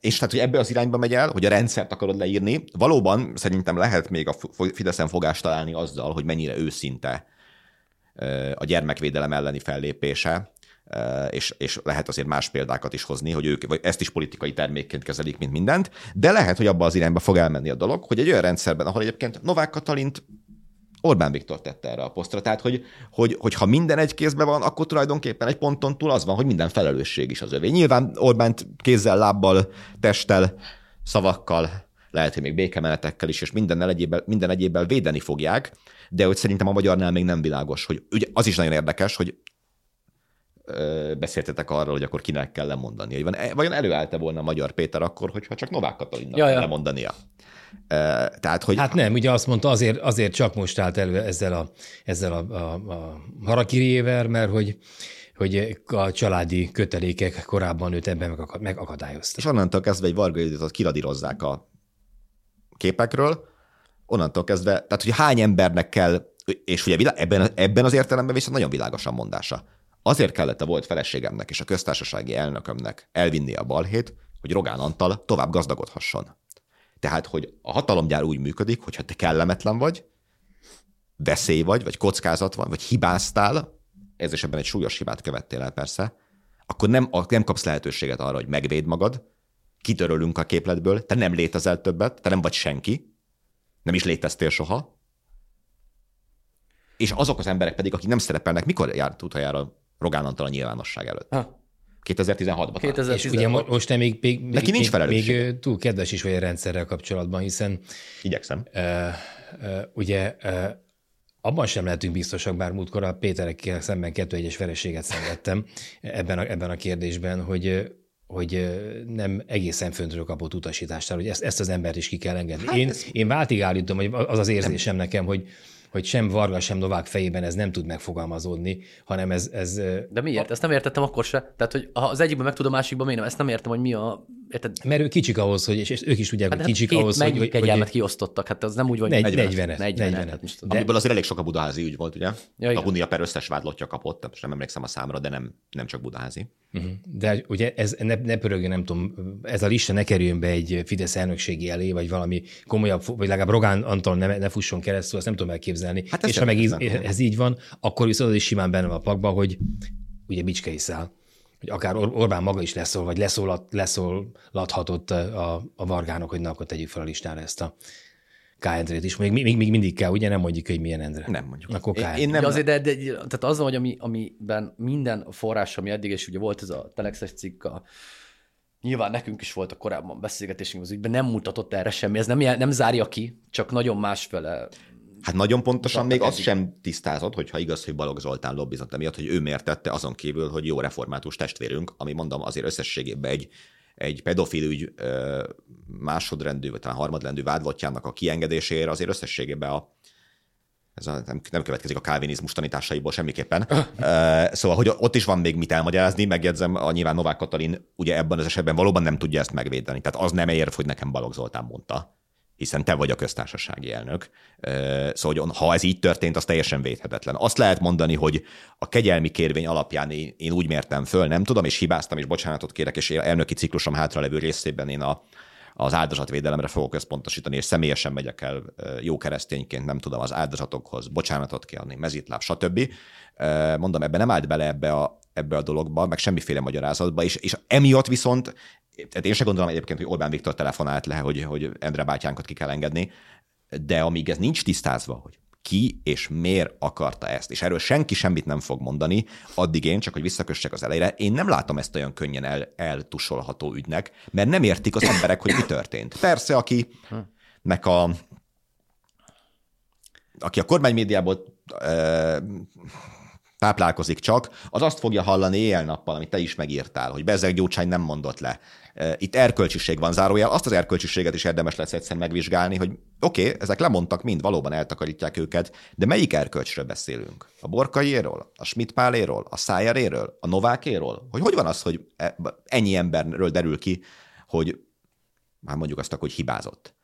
és tehát, hogy ebbe az irányba megy el, hogy a rendszert akarod leírni, valóban szerintem lehet még a Fideszen fogást találni azzal, hogy mennyire őszinte a gyermekvédelem elleni fellépése, és, és lehet azért más példákat is hozni, hogy ők vagy ezt is politikai termékként kezelik, mint mindent, de lehet, hogy abba az irányba fog elmenni a dolog, hogy egy olyan rendszerben, ahol egyébként Novák Katalint Orbán Viktor tette erre a posztra. Tehát, hogy, hogy, hogy ha minden egy kézben van, akkor tulajdonképpen egy ponton túl az van, hogy minden felelősség is az övé. Nyilván Orbánt kézzel, lábbal, testtel, szavakkal, lehet, hogy még békemenetekkel is, és minden egyébben, minden egyébben védeni fogják, de hogy szerintem a magyarnál még nem világos, hogy ugye az is nagyon érdekes, hogy beszéltetek arról, hogy akkor kinek kell e, vajon előállt-e volna Magyar Péter akkor, hogyha csak Novák Katalinnak ja, kell ja. lemondania? Tehát, hogy... Hát nem, ugye azt mondta, azért, azért csak most állt elő ezzel a, ezzel a, a, a harakiriével, mert hogy hogy a családi kötelékek korábban őt ebben megakadályoztak. És onnantól kezdve egy Varga Juditot kiradírozzák a képekről, onnantól kezdve, tehát hogy hány embernek kell, és ugye ebben, ebben az értelemben viszont nagyon világosan mondása. Azért kellett a volt feleségemnek és a köztársasági elnökömnek elvinni a balhét, hogy Rogán Antal tovább gazdagodhasson. Tehát, hogy a hatalomgyár úgy működik, hogyha te kellemetlen vagy, veszély vagy, vagy kockázat van, vagy hibáztál, ez esetben egy súlyos hibát követtél el persze, akkor nem, nem kapsz lehetőséget arra, hogy megvéd magad, kitörölünk a képletből, te nem létezel többet, te nem vagy senki, nem is léteztél soha, és azok az emberek pedig, akik nem szerepelnek, mikor járt utoljára Rogán Antal a nyilvánosság előtt? Ha. 2016-ban. 2016. És ugye most te még, még, Neki nincs még, még túl kedves is vagy a rendszerrel kapcsolatban, hiszen... Igyekszem. Uh, uh, ugye uh, abban sem lehetünk biztosak, bár múltkor a Péterekkel szemben kettő egyes vereséget szenvedtem ebben a, ebben a kérdésben, hogy hogy nem egészen föntről kapott utasítástál, hogy ezt, ezt az embert is ki kell engedni. Hát én, ez... én váltig állítom, hogy az az érzésem nem. nekem, hogy hogy sem Varga, sem Novák fejében ez nem tud megfogalmazódni, hanem ez... ez De miért? A... Ezt nem értettem akkor se. Tehát, hogy ha az egyikben meg tudom, a másikban miért nem? Ezt nem értem, hogy mi a... Érted? Mert ők kicsik ahhoz, hogy, és ők is tudják, hát, hogy kicsik hát ahhoz, hogy... kegyelmet hogy... kiosztottak, hát az nem úgy, hogy... 40 40 40 40 De... Amiből azért elég sok a budaházi ügy volt, ugye? Ja, a Hunia per összes vádlottja kapott, most nem emlékszem a számra, de nem, nem csak budaházi. Uh-huh. De ugye ez ne, ne pörögjön, nem tudom, ez a lista ne kerüljön be egy Fidesz elnökségi elé, vagy valami komolyabb, vagy legalább Rogán Antal ne, ne fusson keresztül, azt nem tudom elképzelni. Hát és ha meg ez, ez így van, akkor viszont az is simán benne van a pakban, hogy ugye Bicskei száll hogy akár Or- Orbán maga is leszól, vagy leszólat, leszólathatott a, a Vargának, hogy na, akkor tegyük fel a listára ezt a K. Endrét is. Még, még, még mindig kell, ugye nem mondjuk, hogy milyen Endre. Nem mondjuk. Akkor K. Én, én nem... azért, de, de, tehát az, hogy ami, amiben minden forrás, ami eddig, és ugye volt ez a Telexes cikk, a, nyilván nekünk is volt a korábban beszélgetésünk az ügyben, nem mutatott erre semmi, ez nem, nem zárja ki, csak nagyon másfele Hát nagyon pontosan még az sem tisztázott, hogyha igaz, hogy Balogh Zoltán lobbizott emiatt, hogy ő miért tette azon kívül, hogy jó református testvérünk, ami mondom azért összességében egy, egy pedofil ügy másodrendű, vagy talán harmadrendű vádlottjának a kiengedésére azért összességében a, ez a, nem, nem következik a kálvinizmus tanításaiból semmiképpen. szóval, hogy ott is van még mit elmagyarázni, megjegyzem, a nyilván Novák Katalin ugye ebben az esetben valóban nem tudja ezt megvédeni. Tehát az nem érv, hogy nekem Balogh Zoltán mondta hiszen te vagy a köztársasági elnök. Szóval, hogy ha ez így történt, az teljesen védhetetlen. Azt lehet mondani, hogy a kegyelmi kérvény alapján én, úgy mértem föl, nem tudom, és hibáztam, és bocsánatot kérek, és elnöki ciklusom hátralevő részében én a, az áldozatvédelemre fogok összpontosítani, és személyesen megyek el jó keresztényként, nem tudom, az áldozatokhoz bocsánatot kérni, mezitláb, stb. Mondom, ebbe nem állt bele ebbe a, ebbe a dologba, meg semmiféle magyarázatba, és, és emiatt viszont tehát én sem gondolom egyébként, hogy Orbán Viktor telefonált le, hogy, hogy Endre bátyánkat ki kell engedni, de amíg ez nincs tisztázva, hogy ki és miért akarta ezt, és erről senki semmit nem fog mondani, addig én, csak hogy visszakössek az elejére, én nem látom ezt olyan könnyen el, eltusolható ügynek, mert nem értik az emberek, hogy mi történt. Persze, aki nek a aki a kormánymédiából táplálkozik csak, az azt fogja hallani éjjel-nappal, amit te is megírtál, hogy Bezeg Gyurcsány nem mondott le. Itt erkölcsiség van zárójel, azt az erkölcsiséget is érdemes lesz egyszer megvizsgálni, hogy oké, okay, ezek lemondtak mind, valóban eltakarítják őket, de melyik erkölcsről beszélünk? A Borkaiéról? A Schmidt Páléről? A Szájeréről? A Novákéről? Hogy hogy van az, hogy e, ennyi emberről derül ki, hogy már mondjuk azt, hogy hibázott?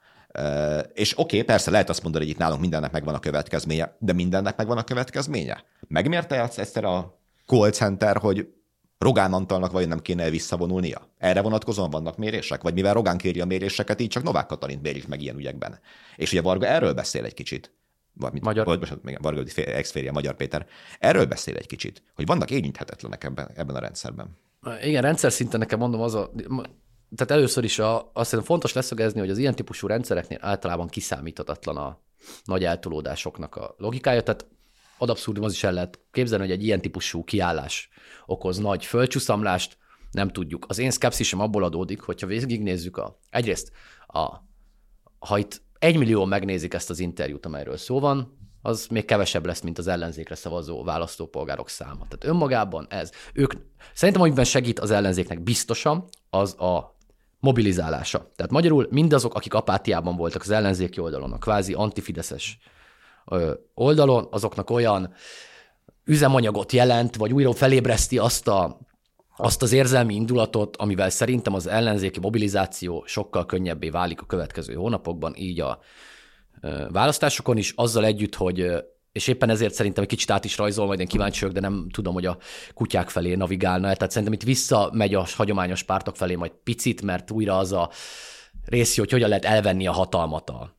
És oké, okay, persze lehet azt mondani, hogy itt nálunk mindennek megvan a következménye, de mindennek megvan a következménye. Megmérte egyszer a call center, hogy Rogán Antalnak vajon nem kéne visszavonulnia? Erre vonatkozóan vannak mérések? Vagy mivel Rogán kéri a méréseket, így csak Novák Katalint mérik meg ilyen ügyekben. És ugye Varga erről beszél egy kicsit. Vagy, Magyar- Vagy, bocsánat, igen, Varga ex Magyar Péter. Erről beszél egy kicsit, hogy vannak érinthetetlenek ebben, ebben a rendszerben. Igen, rendszer szinten nekem mondom az a... Tehát először is a, azt hiszem fontos leszögezni, hogy az ilyen típusú rendszereknél általában kiszámíthatatlan a nagy eltolódásoknak a logikája. Tehát ad abszurdum az is el lehet képzelni, hogy egy ilyen típusú kiállás okoz nagy földcsúszamlást, nem tudjuk. Az én szkepszisem abból adódik, hogyha végignézzük a, egyrészt, a, ha itt egy millió megnézik ezt az interjút, amelyről szó van, az még kevesebb lesz, mint az ellenzékre szavazó választópolgárok száma. Tehát önmagában ez. Ők, szerintem, amiben segít az ellenzéknek biztosan, az a mobilizálása. Tehát magyarul mindazok, akik apátiában voltak az ellenzéki oldalon, a kvázi antifideszes oldalon, azoknak olyan üzemanyagot jelent, vagy újra felébreszti azt a azt az érzelmi indulatot, amivel szerintem az ellenzéki mobilizáció sokkal könnyebbé válik a következő hónapokban, így a választásokon is, azzal együtt, hogy és éppen ezért szerintem egy kicsit át is rajzol, majd én kíváncsi vagyok, de nem tudom, hogy a kutyák felé navigálna. Tehát szerintem itt visszamegy a hagyományos pártok felé majd picit, mert újra az a rész, hogy hogyan lehet elvenni a hatalmat a,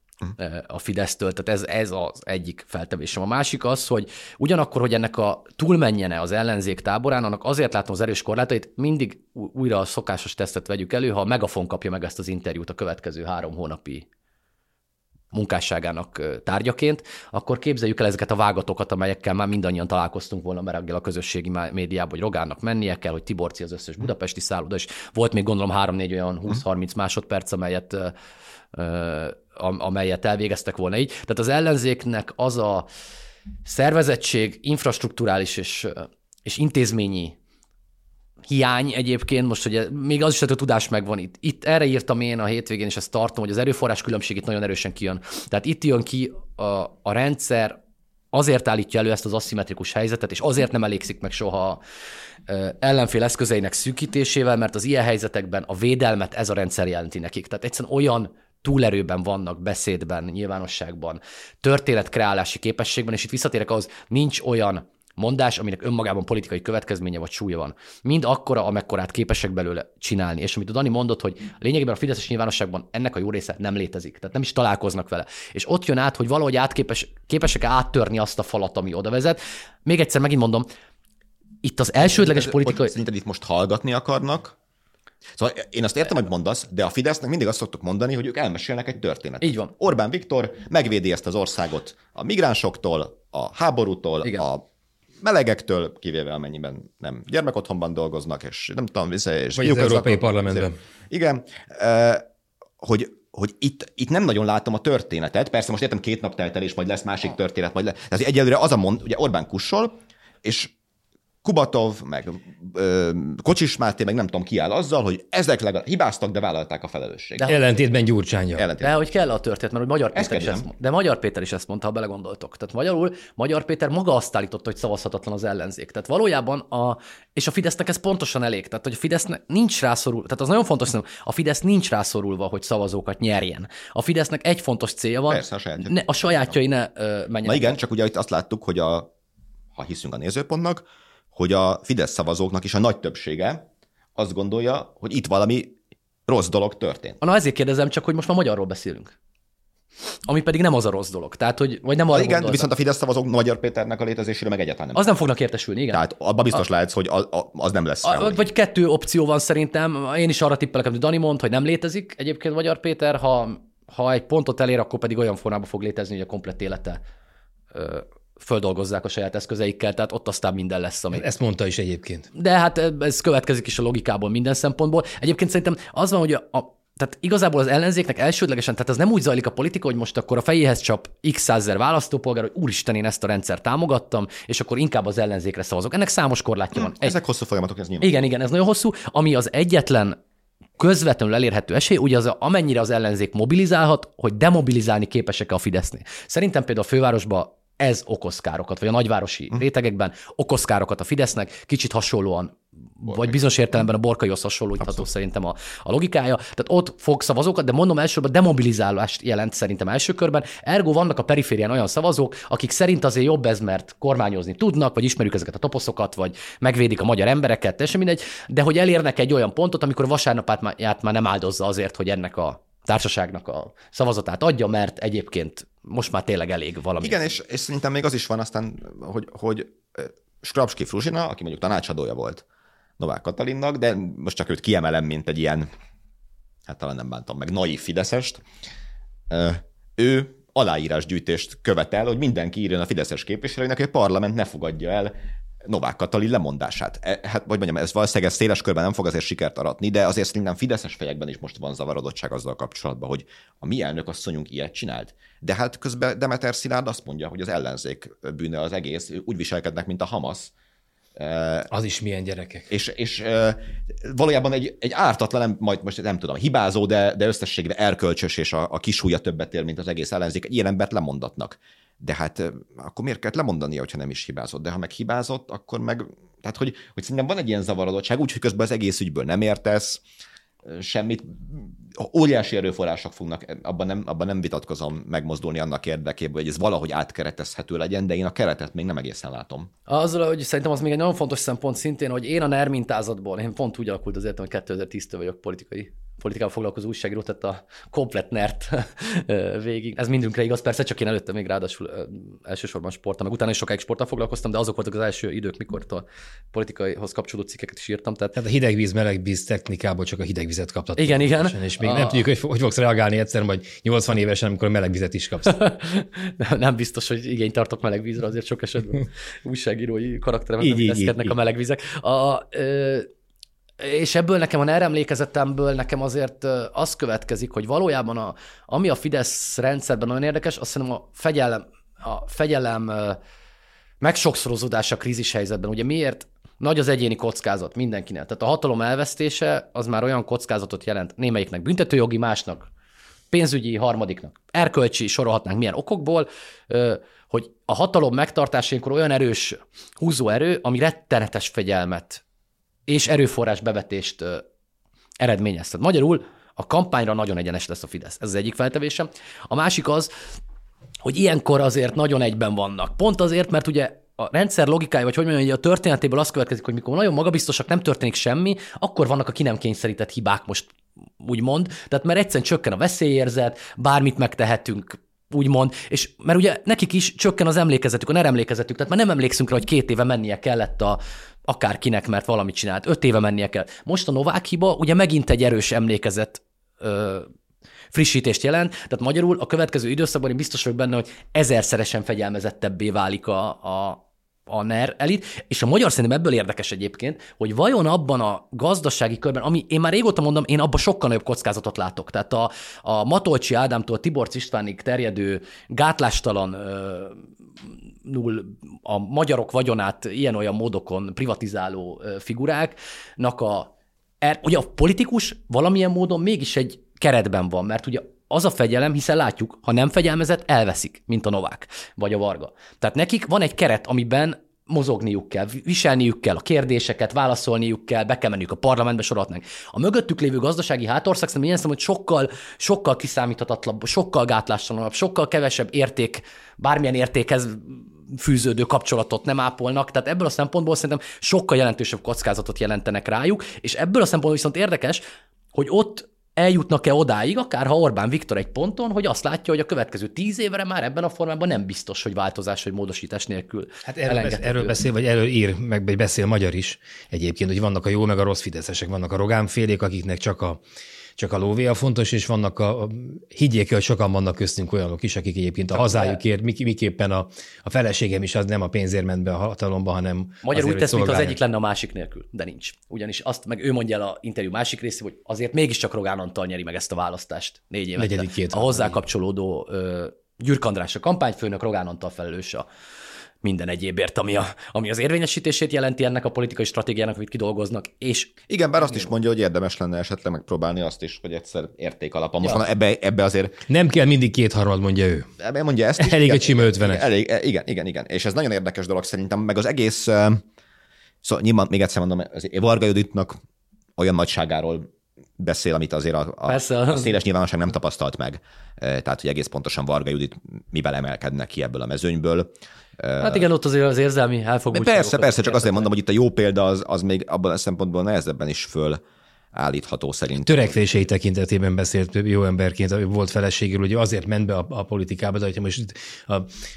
a Fidesztől. Tehát ez, ez az egyik feltevésem. A másik az, hogy ugyanakkor, hogy ennek a túlmenjene az ellenzék táborán, annak azért látom az erős korlátait, mindig újra a szokásos tesztet vegyük elő, ha a Megafon kapja meg ezt az interjút a következő három hónapi munkásságának tárgyaként, akkor képzeljük el ezeket a vágatokat, amelyekkel már mindannyian találkoztunk volna mereggel a közösségi médiában, hogy Rogánnak mennie kell, hogy Tiborci az összes budapesti szálloda, és volt még gondolom 3-4 olyan 20-30 másodperc, amelyet, amelyet elvégeztek volna így. Tehát az ellenzéknek az a szervezettség, infrastruktúrális és, és intézményi hiány egyébként, most ugye még az is, hogy a tudás megvan itt. Itt erre írtam én a hétvégén, és ezt tartom, hogy az erőforrás különbség itt nagyon erősen kijön. Tehát itt jön ki a, a rendszer, azért állítja elő ezt az aszimmetrikus helyzetet, és azért nem elégszik meg soha ellenfél eszközeinek szűkítésével, mert az ilyen helyzetekben a védelmet ez a rendszer jelenti nekik. Tehát egyszerűen olyan túlerőben vannak beszédben, nyilvánosságban, történetkreálási képességben, és itt visszatérek ahhoz, nincs olyan mondás, aminek önmagában politikai következménye vagy súlya van. Mind akkora, amekkorát képesek belőle csinálni. És amit a Dani mondott, hogy lényegében a Fideszes nyilvánosságban ennek a jó része nem létezik. Tehát nem is találkoznak vele. És ott jön át, hogy valahogy átképes, képesek áttörni azt a falat, ami oda vezet. Még egyszer megint mondom, itt az elsődleges politikai... Szerinted itt most hallgatni akarnak? Szóval én azt értem, hogy mondasz, de a Fidesznek mindig azt szoktuk mondani, hogy ők elmesélnek egy történetet. Így van. Orbán Viktor megvédi ezt az országot a migránsoktól, a háborútól, Igen. a melegektől, kivéve amennyiben nem gyermekotthonban dolgoznak, és nem tudom, vissza, és Vagy az Európai. Parlamentben. Igen, eh, hogy, hogy itt, itt nem nagyon látom a történetet. Persze most értem két nap telt el, és majd lesz másik történet, majd lesz. Tehát egyelőre az a mond, ugye Orbán kussol, és Kubatov, meg ö, Kocsis Máté, meg nem tudom ki áll azzal, hogy ezek legalább hibáztak, de vállalták a felelősséget. De- Ellentétben Gyurcsánya. De Ellentétben. hogy kell a történet, mert hogy Magyar Péter is ezt mondta. De Magyar Péter is ezt mondta, ha belegondoltok. Tehát magyarul Magyar Péter maga azt állította, hogy szavazhatatlan az ellenzék. Tehát valójában a, és a Fidesznek ez pontosan elég. Tehát, hogy a Fidesznek nincs rászorul, tehát az nagyon fontos, szerintem, a Fidesz nincs rászorulva, hogy szavazókat nyerjen. A Fidesznek egy fontos célja van, Persze, a sajátja. ne, a sajátjai ne ö, menjenek. Na igen, csak ugye itt azt láttuk, hogy a, ha hiszünk a nézőpontnak, hogy a Fidesz szavazóknak is a nagy többsége azt gondolja, hogy itt valami rossz dolog történt. Na ezért kérdezem csak, hogy most már magyarról beszélünk. Ami pedig nem az a rossz dolog. Tehát, hogy, vagy nem arra igen, gondoltam. viszont a Fidesz szavazók Magyar Péternek a létezésére meg egyáltalán nem. Az nem fognak értesülni, igen. Tehát abban biztos lehetsz, hogy az, az nem lesz. A, sehogy. vagy kettő opció van szerintem. Én is arra tippelek, amit Dani mond, hogy nem létezik egyébként Magyar Péter, ha, ha egy pontot elér, akkor pedig olyan formában fog létezni, hogy a komplett élete földolgozzák a saját eszközeikkel, tehát ott aztán minden lesz, ami... Ezt mondta is egyébként. De hát ez következik is a logikából minden szempontból. Egyébként szerintem az van, hogy a, a tehát igazából az ellenzéknek elsődlegesen, tehát az nem úgy zajlik a politika, hogy most akkor a fejéhez csap x százezer választópolgár, hogy úristen, én ezt a rendszer támogattam, és akkor inkább az ellenzékre szavazok. Ennek számos korlátja van. Egy, Ezek hosszú folyamatok, ez nyilván. igen, igen, ez nagyon hosszú. Ami az egyetlen közvetlenül elérhető esély, ugye az, amennyire az ellenzék mobilizálhat, hogy demobilizálni képesek a Fidesznél. Szerintem például a fővárosban ez okoz károkat, vagy a nagyvárosi rétegekben okoz károkat a Fidesznek, kicsit hasonlóan vagy bizonyos értelemben a borkaihoz hasonlítható szerintem a, a logikája. Tehát ott fog szavazókat, de mondom elsősorban demobilizálást jelent szerintem első körben. Ergo vannak a periférián olyan szavazók, akik szerint azért jobb ez, mert kormányozni tudnak, vagy ismerjük ezeket a toposzokat, vagy megvédik a magyar embereket, teljesen mindegy, de hogy elérnek egy olyan pontot, amikor vasárnapát már nem áldozza azért, hogy ennek a társaságnak a szavazatát adja, mert egyébként most már tényleg elég valami. Igen, és, és szerintem még az is van aztán, hogy, hogy Skrapski Fruzsina, aki mondjuk tanácsadója volt Novák Katalinnak, de most csak őt kiemelem, mint egy ilyen, hát talán nem bántam meg, naív Fideszest, ő aláírásgyűjtést követel, hogy mindenki írjon a Fideszes képviselőnek, hogy a parlament ne fogadja el Novák Katalin lemondását. E, hát, vagy mondjam, ez valószínűleg ez széles körben nem fog azért sikert aratni, de azért szerintem Fideszes fejekben is most van zavarodottság azzal kapcsolatban, hogy a mi elnök asszonyunk ilyet csinált. De hát közben Demeter Szilárd azt mondja, hogy az ellenzék bűne az egész, úgy viselkednek, mint a Hamas, az is milyen gyerekek. És, és valójában egy, egy ártatlan, majd most nem tudom, hibázó, de, de összességre erkölcsös, és a, a kisúlya többet ér, mint az egész ellenzék. Ilyen embert lemondatnak. De hát akkor miért kellett lemondania, hogyha nem is hibázott? De ha meg hibázott, akkor meg... Tehát, hogy, hogy szerintem van egy ilyen zavarodottság, úgyhogy közben az egész ügyből nem értesz, semmit. Óriási erőforrások fognak, abban nem, abban nem vitatkozom megmozdulni annak érdekében, hogy ez valahogy átkeretezhető legyen, de én a keretet még nem egészen látom. Azzal, hogy szerintem az még egy nagyon fontos szempont szintén, hogy én a NER mintázatból, én pont úgy alakult az életem, hogy 2010-től vagyok politikai politikával foglalkozó újságíró, tehát a komplet nert végig. Ez mindünkre igaz, persze, csak én előtte még ráadásul elsősorban sportam, meg utána is sokáig sporttal foglalkoztam, de azok voltak az első idők, mikor a politikaihoz kapcsolódó cikkeket is írtam. Tehát, tehát a hidegvíz, melegvíz technikából csak a hidegvizet kaptad. Igen, igen. És még a... nem tudjuk, hogy, hogy fogsz reagálni egyszer, vagy 80 évesen, amikor a melegvizet is kapsz. nem, nem biztos, hogy igényt tartok melegvízre, azért sok esetben újságírói karakteremet így, így, így, a melegvizek. A, ö, és ebből nekem a NER emlékezetemből nekem azért az következik, hogy valójában a, ami a Fidesz rendszerben nagyon érdekes, azt hiszem a fegyelem, a fegyelem megsokszorozódása krízis helyzetben. Ugye miért nagy az egyéni kockázat mindenkinek. Tehát a hatalom elvesztése az már olyan kockázatot jelent némelyiknek büntetőjogi, másnak pénzügyi, harmadiknak erkölcsi, sorolhatnánk milyen okokból, hogy a hatalom megtartásénkor olyan erős húzóerő, ami rettenetes fegyelmet és erőforrás bevetést eredményez. Tehát magyarul a kampányra nagyon egyenes lesz a Fidesz. Ez az egyik feltevésem. A másik az, hogy ilyenkor azért nagyon egyben vannak. Pont azért, mert ugye a rendszer logikája, vagy hogy mondjam, hogy a történetéből az következik, hogy mikor nagyon magabiztosak, nem történik semmi, akkor vannak a ki nem kényszerített hibák most úgymond. Tehát mert egyszerűen csökken a veszélyérzet, bármit megtehetünk, úgymond, és mert ugye nekik is csökken az emlékezetük, a nem emlékezetük, tehát már nem emlékszünk rá, hogy két éve mennie kellett a akárkinek, mert valamit csinált, öt éve mennie kell. Most a Novák hiba ugye megint egy erős emlékezet ö, frissítést jelent, tehát magyarul a következő időszakban én biztos vagyok benne, hogy ezerszeresen fegyelmezettebbé válik a, a, a NER elit, és a magyar szerintem ebből érdekes egyébként, hogy vajon abban a gazdasági körben, ami én már régóta mondom, én abban sokkal nagyobb kockázatot látok. Tehát a, a Matolcsi Ádámtól Tibor Istvánig terjedő gátlástalan null a magyarok vagyonát ilyen-olyan módokon privatizáló figuráknak a, er, ugye a politikus valamilyen módon mégis egy keretben van, mert ugye az a fegyelem, hiszen látjuk, ha nem fegyelmezett, elveszik, mint a Novák vagy a Varga. Tehát nekik van egy keret, amiben mozogniuk kell, viselniük kell a kérdéseket, válaszolniuk kell, be kell menniük a parlamentbe, sorolhatnánk. A mögöttük lévő gazdasági hátország szerintem ilyen hogy sokkal, sokkal kiszámíthatatlanabb, sokkal gátlástalanabb, sokkal kevesebb érték, bármilyen értékhez fűződő kapcsolatot nem ápolnak, tehát ebből a szempontból szerintem sokkal jelentősebb kockázatot jelentenek rájuk, és ebből a szempontból viszont érdekes, hogy ott eljutnak-e odáig, akár ha Orbán Viktor egy ponton, hogy azt látja, hogy a következő tíz évre már ebben a formában nem biztos, hogy változás vagy módosítás nélkül. Hát erről, beszél, erről beszél, vagy erről ír, meg beszél magyar is egyébként, hogy vannak a jó, meg a rossz fideszesek, vannak a rogánfélék, akiknek csak a csak a lóvé a fontos, és vannak a, a higgyék, hogy sokan vannak köztünk olyanok is, akik egyébként a hazájukért, mik, miképpen a, a feleségem is az nem a pénzért ment be a hatalomba, hanem Magyar úgy tesz, mint az egyik lenne a másik nélkül, de nincs. Ugyanis azt, meg ő mondja el a interjú másik részé, hogy azért mégiscsak Rogán Antal nyeri meg ezt a választást négy évet. A hozzá kapcsolódó Gyürk András a kampányfőnök, Rogán Antal felelős a minden egyébért, ami, a, ami az érvényesítését jelenti ennek a politikai stratégiának, amit kidolgoznak. És Igen, bár azt is mondja, hogy érdemes lenne esetleg megpróbálni azt is, hogy egyszer érték alapon. Most ja. ebbe, ebbe azért... Nem kell mindig kétharmad, mondja ő. Ebbe mondja ezt is. Elég egy sima ötvenes. Elég, igen, igen, igen. És ez nagyon érdekes dolog szerintem, meg az egész Szóval nyilván még egyszer mondom, azért Varga Juditnak olyan nagyságáról beszél, amit azért a, a, Persze. a széles nyilvánosság nem tapasztalt meg. E, Tehát, hogy egész pontosan Varga Judit mivel emelkednek ki ebből a mezőnyből. Hát igen, ott azért az érzelmi elfogultság. Persze, persze, csak azért mondom, hogy itt a jó példa az, az még abban a szempontból nehezebben is föl állítható szerint. Törekvései tekintetében beszélt jó emberként, volt feleségéről, hogy azért ment be a, a politikába, de hogyha most itt a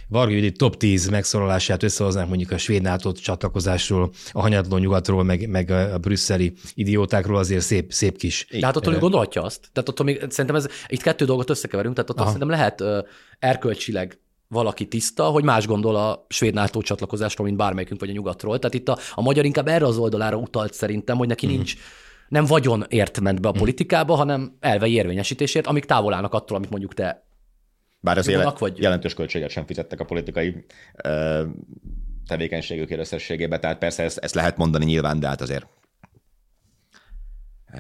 Varga Judit top 10 megszólalását összehoznánk mondjuk a svéd NATO csatlakozásról, a hanyatló nyugatról, meg, meg a, brüsszeli idiótákról, azért szép, szép kis. De hát attól gondolhatja azt. Tehát attól még szerintem ez, itt kettő dolgot összekeverünk, tehát attól szerintem lehet erkölcsileg valaki tiszta, hogy más gondol a svéd NATO csatlakozásról, mint bármelyikünk vagy a nyugatról. Tehát itt a, a magyar inkább erre az oldalára utalt szerintem, hogy neki nincs nem vagyonért ment be a politikába, hanem elvei érvényesítésért, amik távol állnak attól, amit mondjuk te Bár az élet, vagy? jelentős költséget sem fizettek a politikai ö, tevékenységükért összességében, tehát persze ezt, ezt lehet mondani nyilván, de hát azért ö,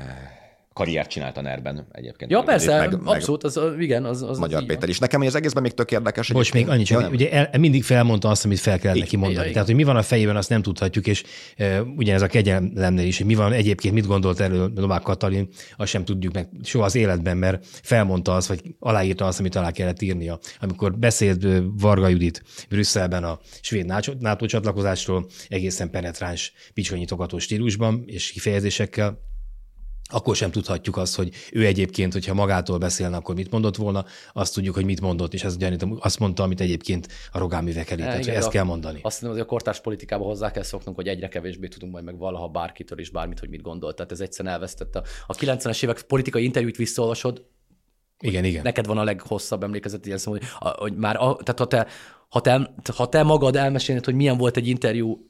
karriert csinált a NER-ben egyébként. Ja, persze, meg- abszolút, az, igen, az, az Magyar van. Péter is. Nekem az egészben még tök érdekes. Most még annyit, nem. ugye el, mindig felmondta azt, amit fel Így, neki mondani. igen, Tehát, hogy mi van a fejében, azt nem tudhatjuk, és e, ugyanez a kegyelemnél is, hogy mi van egyébként, mit gondolt erről Novák Katalin, azt sem tudjuk meg soha az életben, mert felmondta azt, vagy aláírta azt, amit alá kellett írnia. Amikor beszélt Varga Judit Brüsszelben a svéd NATO- NATO csatlakozásról, egészen penetráns, picsonyitogató stílusban és kifejezésekkel, akkor sem tudhatjuk azt, hogy ő egyébként, hogyha magától beszélne, akkor mit mondott volna, azt tudjuk, hogy mit mondott, és azt, gyanítom, azt mondta, amit egyébként a Rogán művekelé. Tehát, ezt de kell a- mondani. Azt hiszem, hogy a kortárs politikába hozzá kell szoknunk, hogy egyre kevésbé tudunk majd meg valaha bárkitől is bármit, hogy mit gondolt. Tehát ez egyszerűen elvesztette. A 90-es évek politikai interjút visszaolvasod, Igen, igen. neked van a leghosszabb emlékezet, ilyen szó, hogy, a, hogy már, a, tehát ha te, ha, te, ha te magad elmesélnéd, hogy milyen volt egy interjú,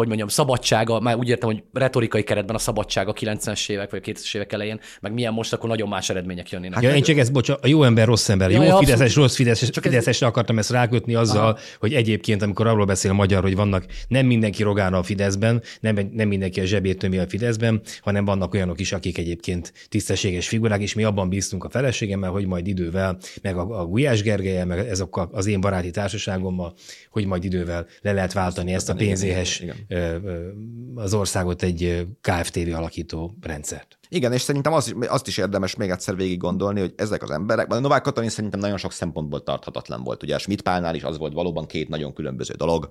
hogy mondjam, szabadsága, már úgy értem, hogy retorikai keretben a szabadság a 90-es évek vagy a 2000-es évek elején, meg milyen most, akkor nagyon más eredmények jönnének. Ja, én csak ezt, bocs, a jó ember, rossz ember. Ja, jó ja, Fideszes, abszolút. rossz Fideszes, Csak ez- Fideszesre akartam ezt rákötni azzal, Aha. hogy egyébként, amikor arról beszél a magyar, hogy vannak nem mindenki rogána a Fideszben, nem, nem mindenki a zsebét tömi a Fideszben, hanem vannak olyanok is, akik egyébként tisztességes figurák, és mi abban bíztunk a feleségemmel, hogy majd idővel, meg a, a Gulyás Gergelyel, meg ezokkal az én baráti társaságommal, hogy majd idővel le lehet váltani ezt a igen, pénzéhes igen, ö, az országot egy KFTV alakító rendszert. Igen, és szerintem az, azt is érdemes még egyszer végig gondolni, hogy ezek az emberek, a Novák Katalin szerintem nagyon sok szempontból tarthatatlan volt. Ugye a Schmidt Pálnál is az volt valóban két nagyon különböző dolog.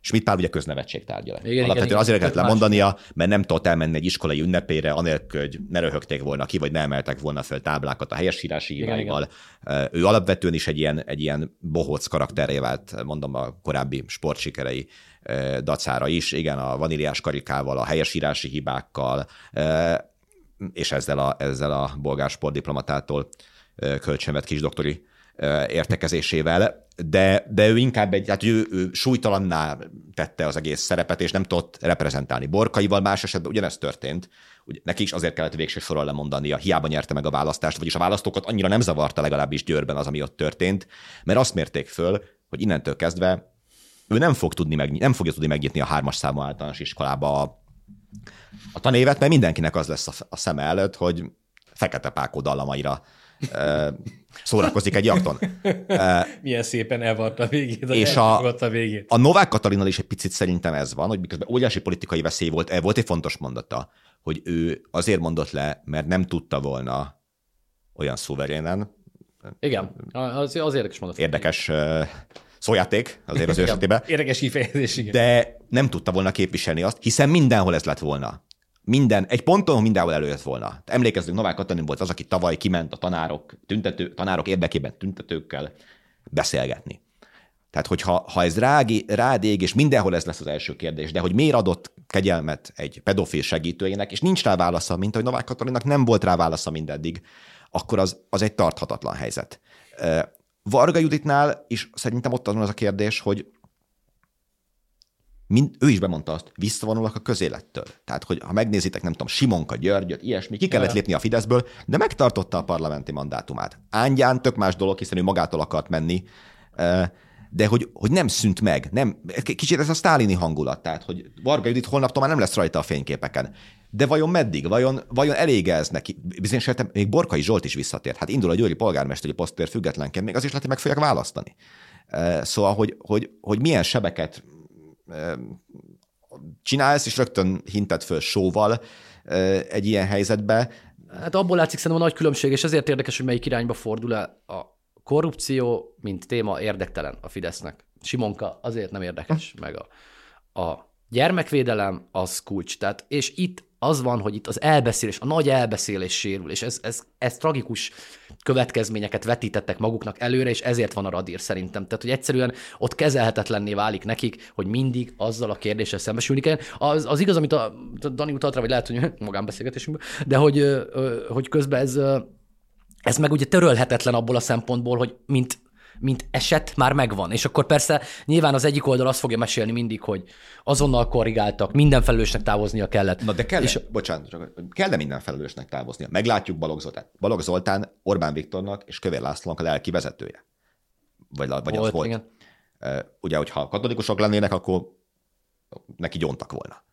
Schmidt Pál ugye köznevetség tárgya. Igen, Alapvetően igen, azért kellett lemondania, mert nem tudott elmenni egy iskolai ünnepére, anélkül, hogy ne röhögték volna ki, vagy ne emeltek volna föl táblákat a helyesírási hibáival. Ő alapvetően is egy ilyen, egy ilyen bohóc karakteré vált, mondom, a korábbi sportsikerei dacára is. Igen, a vaníliás karikával, a helyesírási hibákkal, eh, és ezzel a, ezzel a bolgár sportdiplomatától ö, kölcsönvett kisdoktori ö, értekezésével, de, de ő inkább egy, hát ő, ő súlytalanná tette az egész szerepet, és nem tudott reprezentálni. Borkaival más esetben ugyanezt történt, Ugye, neki is azért kellett végső soron lemondania, hiába nyerte meg a választást, vagyis a választókat annyira nem zavarta legalábbis Győrben az, ami ott történt, mert azt mérték föl, hogy innentől kezdve ő nem, fog tudni meg, nem fogja tudni megnyitni a hármas számú általános iskolába a a tanévet, mert mindenkinek az lesz a, a szeme előtt, hogy Fekete Pákó dallamaira szórakozik egy jakton. Milyen szépen elvart a végét, És a- a végét. A Novák Katalinnal is egy picit szerintem ez van, hogy miközben óriási politikai veszély volt, eh, volt egy fontos mondata, hogy ő azért mondott le, mert nem tudta volna olyan szuverénen, Igen, az, az érdekes mondat. érdekes szójáték azért az ő esetében, Érdekes kifejezés, igen. de nem tudta volna képviselni azt, hiszen mindenhol ez lett volna. Minden, egy ponton mindenhol előjött volna. Emlékezzünk, Novák Katalin volt az, aki tavaly kiment a tanárok, tüntető, tanárok érdekében tüntetőkkel beszélgetni. Tehát, hogyha ha ez rági, rád ég, és mindenhol ez lesz az első kérdés, de hogy miért adott kegyelmet egy pedofil segítőjének, és nincs rá válasza, mint hogy Novák Katalinnak nem volt rá válasza mindeddig, akkor az, az egy tarthatatlan helyzet. Varga Juditnál is szerintem ott van az a kérdés, hogy mind, ő is bemondta azt, visszavonulok a közélettől. Tehát, hogy ha megnézitek, nem tudom, Simonka Györgyöt, ilyesmi, ki kellett lépni a Fideszből, de megtartotta a parlamenti mandátumát. Ángyán tök más dolog, hiszen ő magától akart menni, de hogy, hogy nem szűnt meg. Nem, kicsit ez a sztálini hangulat, tehát, hogy Varga Judit holnaptól már nem lesz rajta a fényképeken. De vajon meddig? Vajon, vajon elég ez neki? Bizonyos értem, még Borkai Zsolt is visszatért. Hát indul a győri polgármesteri posztér függetlenként, még az is lehet, hogy meg fogják választani. Szóval, hogy, hogy, hogy milyen sebeket csinálsz, és rögtön hinted föl sóval egy ilyen helyzetbe. Hát abból látszik szerintem a nagy különbség, és ezért érdekes, hogy melyik irányba fordul el a korrupció, mint téma érdektelen a Fidesznek. Simonka azért nem érdekes, meg a, a gyermekvédelem az kulcs. Tehát, és itt az van, hogy itt az elbeszélés, a nagy elbeszélés sérül, és ez, ez, ez tragikus következményeket vetítettek maguknak előre, és ezért van a radír szerintem. Tehát, hogy egyszerűen ott kezelhetetlenné válik nekik, hogy mindig azzal a kérdéssel szembesülni kell. Az, az igaz, amit a, a Dani utalt rá, vagy lehet, hogy magánbeszélgetésünkben, de hogy, hogy közben ez, ez meg ugye törölhetetlen abból a szempontból, hogy mint mint eset már megvan. És akkor persze nyilván az egyik oldal azt fogja mesélni mindig, hogy azonnal korrigáltak, minden felelősnek távoznia kellett. Na de kell, és... bocsánat, kell minden felelősnek távoznia? Meglátjuk Balogh Zoltán. Balogh Zoltán Orbán Viktornak és Kövér Lászlónak a lelki vezetője. Vagy, vagy volt, az volt. Igen. Ugye, hogyha katolikusok lennének, akkor neki gyontak volna.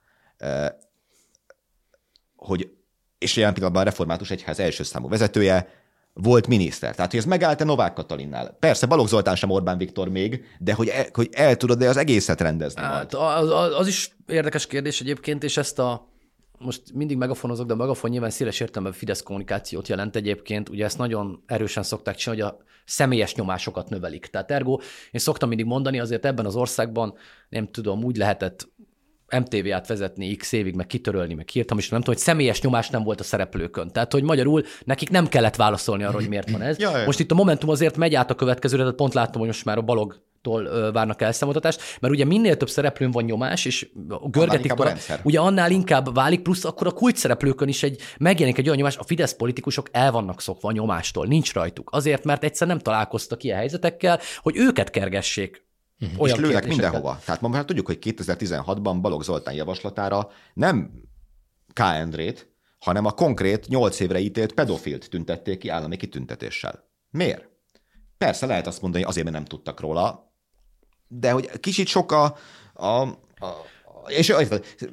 Hogy, és jelen pillanatban a református egyház első számú vezetője, volt miniszter. Tehát, hogy ez megállt-e Novák Katalinnál? Persze, Balogh Zoltán sem Orbán Viktor még, de hogy el, hogy el tudod-e az egészet rendezni hát, az, az, az, is érdekes kérdés egyébként, és ezt a most mindig megafonozok, de a megafon nyilván széles értelemben Fidesz kommunikációt jelent egyébként. Ugye ezt nagyon erősen szokták csinálni, hogy a személyes nyomásokat növelik. Tehát ergo, én szoktam mindig mondani, azért ebben az országban nem tudom, úgy lehetett MTV-át vezetni x évig, meg kitörölni, meg kiírtam, és nem tudom, hogy személyes nyomás nem volt a szereplőkön. Tehát, hogy magyarul nekik nem kellett válaszolni arra, hogy miért van ez. Ja, most itt a Momentum azért megy át a következőre, tehát pont láttam, hogy most már a balog tól várnak elszámoltatást, mert ugye minél több szereplőn van nyomás, és görgetik a rendszer. ugye annál inkább válik, plusz akkor a kulcs szereplőkön is egy, megjelenik egy olyan nyomás, a Fidesz politikusok el vannak szokva a nyomástól, nincs rajtuk. Azért, mert egyszer nem találkoztak ilyen helyzetekkel, hogy őket kergessék Uh-huh. Olyan és lőnek mindenhova. Tehát ma már tudjuk, hogy 2016-ban Balogh Zoltán javaslatára nem K. Endrét, hanem a konkrét 8 évre ítélt pedofilt tüntették ki állami kitüntetéssel. Miért? Persze lehet azt mondani, azért, mert nem tudtak róla, de hogy kicsit sok a, a, a és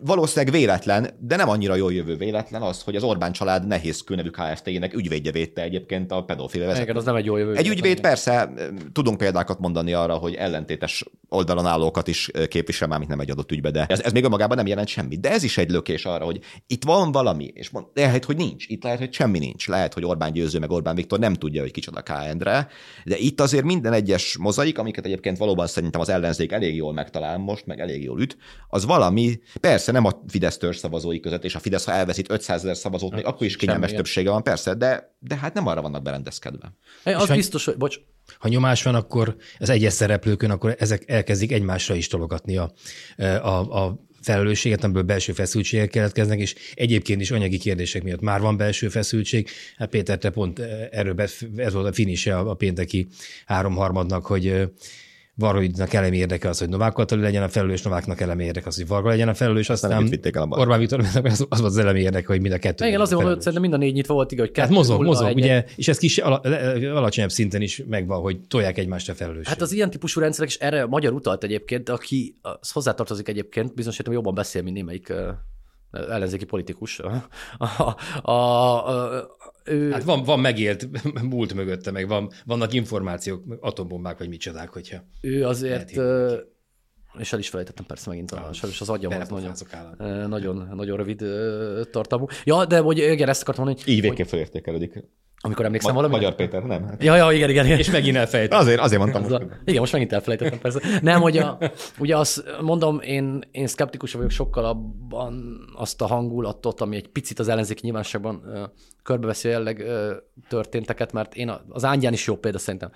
valószínűleg véletlen, de nem annyira jól jövő véletlen az, hogy az Orbán család nehéz nevű KFT-nek ügyvédje védte egyébként a pedofil vezetőt. Igen, az nem egy jó jövő. Egy ügyvéd persze, tudunk példákat mondani arra, hogy ellentétes oldalon állókat is képvisel már, mint nem egy adott ügybe, de ez, ez még önmagában nem jelent semmit. De ez is egy lökés arra, hogy itt van valami, és mond, lehet, hogy nincs. Itt lehet, hogy semmi nincs. Lehet, hogy Orbán Győző meg Orbán Viktor nem tudja, hogy kicsoda K. Endre, de itt azért minden egyes mozaik, amiket egyébként valóban szerintem az ellenzék elég jól megtalál most, meg elég jól üt, az valami, persze nem a Fidesz törzs szavazói között, és a Fidesz, ha elveszít 500 ezer szavazót, még akkor is kényelmes többsége van, persze, de, de hát nem arra vannak berendezkedve. É, az biztos, hogy, bocs. Ha nyomás van, akkor az egyes szereplőkön, akkor ezek elkezdik egymásra is tologatni a, a, a felelősséget, amiből belső feszültségek keletkeznek, és egyébként is anyagi kérdések miatt már van belső feszültség. Hát Péter, te pont erről ez volt a finise a pénteki háromharmadnak, hogy Varhoidnak elemi érdeke az, hogy Novák Katalin legyen a felelős, Nováknak elemi érdeke az, hogy Varga legyen a felelős, aztán nem Orbán Viktor, az, az volt az elemi érdeke, hogy mind a kettő. Igen, azért mondom, hogy szerintem mind a négy nyitva volt, hogy kettő, hát mozog, mozog, egy, ugye, és ez kis alacsonyabb szinten is megvan, hogy tolják egymást a felelős. Hát az ilyen típusú rendszerek, és erre a magyar utalt egyébként, aki az hozzátartozik egyébként, bizonyos jobban beszél, mint némelyik ellenzéki politikus. A, a, a, ő... Hát van, van megélt múlt mögötte, meg van, vannak információk, atombombák, vagy micsodák, hogyha... Ő azért, és el is felejtettem persze megint, a, sajnos az agyam az nagyon, nagyon, nagyon rövid tartalmú. Ja, de hogy igen, ezt akartam mondani, hogy... Így végén felértékelődik. Amikor emlékszem Ma- valami. Magyar Péter, nem? Hát. Ja, ja, igen, igen, igen. És megint elfelejtettem. Azért, azért mondtam. Most. A, igen, most megint elfelejtettem persze. Nem, hogy a, ugye azt mondom, én, én szkeptikus vagyok sokkal abban azt a hangulatot, ami egy picit az ellenzék nyilvánosságban uh, körbeveszi jelleg uh, történteket, mert én a, az ángyán is jó példa szerintem.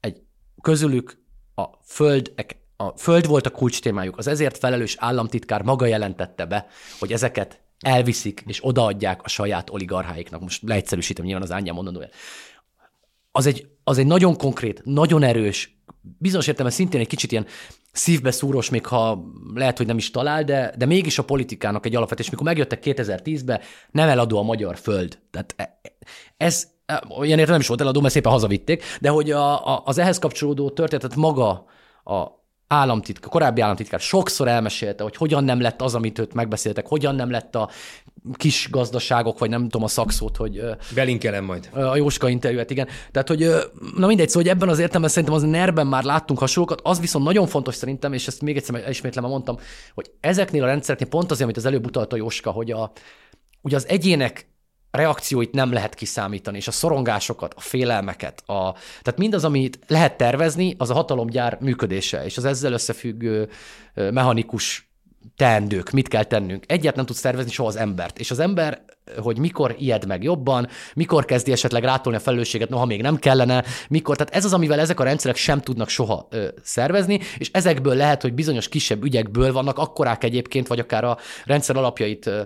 Egy közülük a föld, a föld volt a kulcs témájuk. Az ezért felelős államtitkár maga jelentette be, hogy ezeket elviszik és odaadják a saját oligarcháiknak. Most leegyszerűsítem nyilván az ányám mondandóját. Az egy, az egy nagyon konkrét, nagyon erős, bizonyos értelemben szintén egy kicsit ilyen szívbe szúros, még ha lehet, hogy nem is talál, de, de mégis a politikának egy alapvetés. Mikor megjöttek 2010-ben, nem eladó a magyar föld. Tehát e, ez, olyan értem nem is volt eladó, mert szépen hazavitték, de hogy a, a, az ehhez kapcsolódó történetet maga a államtitkár, korábbi államtitkár sokszor elmesélte, hogy hogyan nem lett az, amit őt megbeszéltek, hogyan nem lett a kis gazdaságok, vagy nem tudom a szakszót, hogy Belinkelem majd. a Jóska interjúet, igen. Tehát, hogy na mindegy, szóval hogy ebben az értelemben szerintem az nerben már láttunk hasonlókat, az viszont nagyon fontos szerintem, és ezt még egyszer elismétlem, mondtam, hogy ezeknél a rendszereknél pont azért, amit az előbb utalta Jóska, hogy a, ugye az egyének reakcióit nem lehet kiszámítani, és a szorongásokat, a félelmeket, a, tehát mindaz, amit lehet tervezni, az a hatalomgyár működése, és az ezzel összefüggő mechanikus teendők, mit kell tennünk. Egyet nem tudsz tervezni soha az embert. És az ember, hogy mikor ijed meg jobban, mikor kezdi esetleg rátolni a felelősséget, noha még nem kellene, mikor. Tehát ez az, amivel ezek a rendszerek sem tudnak soha ö, szervezni, és ezekből lehet, hogy bizonyos kisebb ügyekből vannak akkorák egyébként, vagy akár a rendszer alapjait ö,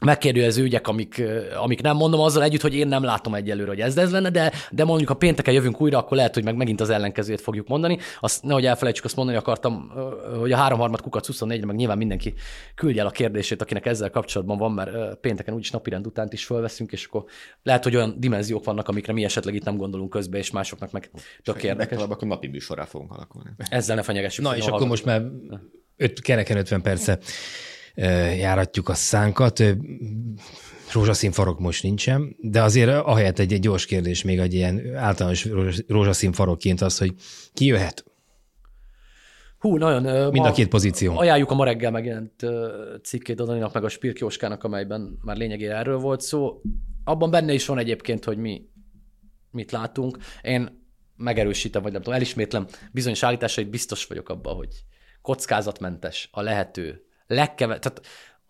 megkérdőjelező ügyek, amik, amik nem mondom azzal együtt, hogy én nem látom egyelőre, hogy ez ez lenne, de, de mondjuk ha pénteken jövünk újra, akkor lehet, hogy meg megint az ellenkezőjét fogjuk mondani. Azt nehogy elfelejtsük, azt mondani akartam, hogy a háromharmad kukac 24 meg nyilván mindenki küldje el a kérdését, akinek ezzel kapcsolatban van, mert pénteken úgyis napirend utánt is fölveszünk, és akkor lehet, hogy olyan dimenziók vannak, amikre mi esetleg itt nem gondolunk közbe, és másoknak meg tök érdekes. akkor napi műsorrá fogunk alakulni. Ezzel ne fenyegessük. Na, és akkor most már öt, kereken 50 perce járatjuk a szánkat. Rózsaszín farok most nincsen, de azért ahelyett egy, egy gyors kérdés még egy ilyen általános rózsaszín farokként az, hogy ki jöhet? Hú, nagyon. Mind a két pozíció. Ajánljuk a ma reggel megjelent cikkét Daninak meg a Spirkjóskának, amelyben már lényegében erről volt szó. Abban benne is van egyébként, hogy mi mit látunk. Én megerősítem, vagy nem tudom, elismétlem bizonyos állításait, biztos vagyok abban, hogy kockázatmentes a lehető legkeve, tehát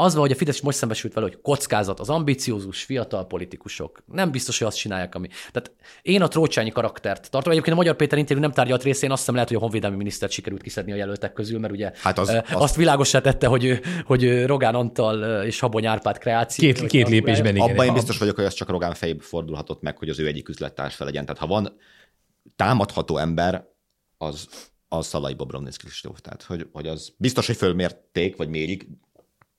az van, hogy a Fidesz most szembesült vele, hogy kockázat, az ambiciózus fiatal politikusok nem biztos, hogy azt csinálják, ami. Tehát én a trócsányi karaktert tartom. Egyébként a Magyar Péter interjú nem tárgyalt részén, azt hiszem lehet, hogy a honvédelmi minisztert sikerült kiszedni a jelöltek közül, mert ugye hát az, azt az... világosá tette, hogy, hogy Rogán Antal és Habony Árpád kreáció. Két, két lépésben igen. Abban én biztos vagyok, hogy az csak Rogán fejébe fordulhatott meg, hogy az ő egyik üzlettársa legyen. Tehát ha van támadható ember, az az Szalai Bobrovnic Kristóf. Tehát, hogy, hogy az biztos, hogy fölmérték, vagy mérik,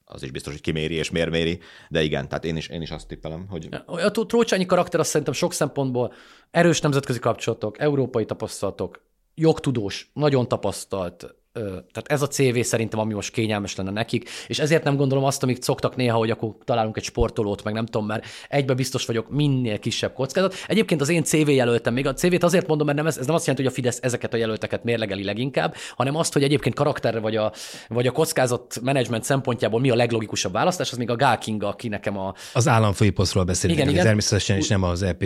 az is biztos, hogy kiméri és miért méri, de igen, tehát én is, én is azt tippelem, hogy... A Trócsányi karakter azt szerintem sok szempontból erős nemzetközi kapcsolatok, európai tapasztalatok, jogtudós, nagyon tapasztalt, tehát ez a CV szerintem, ami most kényelmes lenne nekik, és ezért nem gondolom azt, amit szoktak néha, hogy akkor találunk egy sportolót, meg nem tudom, mert egybe biztos vagyok minél kisebb kockázat. Egyébként az én CV jelöltem, még a CV-t azért mondom, mert nem ez, ez nem azt jelenti, hogy a Fidesz ezeket a jelölteket mérlegeli leginkább, hanem azt, hogy egyébként karakterre vagy a, vagy a kockázat menedzsment szempontjából mi a leglogikusabb választás, az még a Gál Kinga, aki nekem a... Az államfői posztról beszélünk, igen, igen. természetesen, és nem az EP.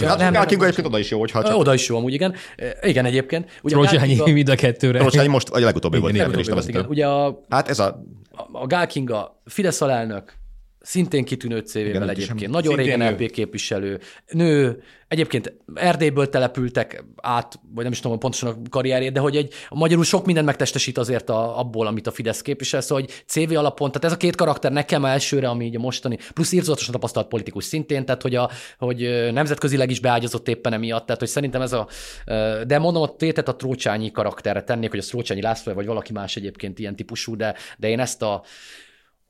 Hát nem, Gál Kinga egyébként oda is jó, hogyha csak... Oda is jó amúgy, igen. Igen, egyébként. Ugye Kinga... mind a kettőre. most a legutóbbi volt. Igen, legutóbbi igen. Ugye a, hát ez a... A Gál Kinga, Fidesz alelnök, szintén kitűnő CV-vel egyébként. Nagyon régen LP képviselő, nő, egyébként Erdélyből települtek át, vagy nem is tudom pontosan a karrierjét, de hogy egy a magyarul sok mindent megtestesít azért a, abból, amit a Fidesz képvisel, szóval hogy CV alapon, tehát ez a két karakter nekem elsőre, ami így a mostani, plusz írtozatosan tapasztalt politikus szintén, tehát hogy, a, hogy nemzetközileg is beágyazott éppen emiatt, tehát hogy szerintem ez a, de mondom, a tétet a Trócsányi karakterre tennék, hogy a Trócsányi László vagy valaki más egyébként ilyen típusú, de, de én ezt a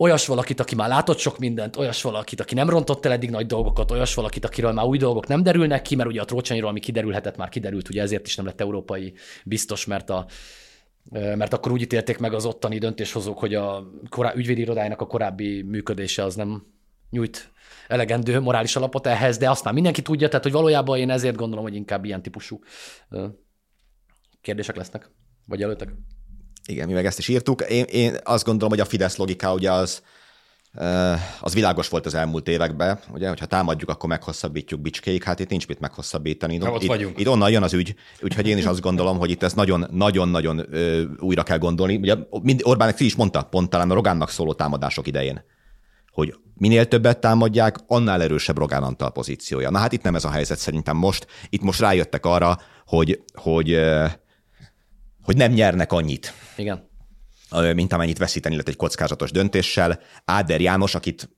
olyas valakit, aki már látott sok mindent, olyas valakit, aki nem rontott el eddig nagy dolgokat, olyas valakit, akiről már új dolgok nem derülnek ki, mert ugye a Trócsányiról, ami kiderülhetett, már kiderült, ugye ezért is nem lett európai biztos, mert a, mert akkor úgy ítélték meg az ottani döntéshozók, hogy a korá- ügyvédi irodájának a korábbi működése az nem nyújt elegendő morális alapot ehhez, de azt már mindenki tudja, tehát hogy valójában én ezért gondolom, hogy inkább ilyen típusú kérdések lesznek, vagy előttek. Igen, mi meg ezt is írtuk. Én, én azt gondolom, hogy a Fidesz logika ugye az, az világos volt az elmúlt években, ugye, hogyha támadjuk, akkor meghosszabbítjuk bicskéig, hát itt nincs mit meghosszabbítani. Na, ott itt, vagyunk. itt onnan jön az ügy, úgyhogy én is azt gondolom, hogy itt ezt nagyon-nagyon újra kell gondolni. Ugye mind, Orbán ki is mondta, pont talán a Rogánnak szóló támadások idején, hogy minél többet támadják, annál erősebb Rogán Antal pozíciója. Na hát itt nem ez a helyzet szerintem most. Itt most rájöttek arra, hogy, hogy hogy nem nyernek annyit. Igen. Mint amennyit veszíteni lett egy kockázatos döntéssel. Áder János, akit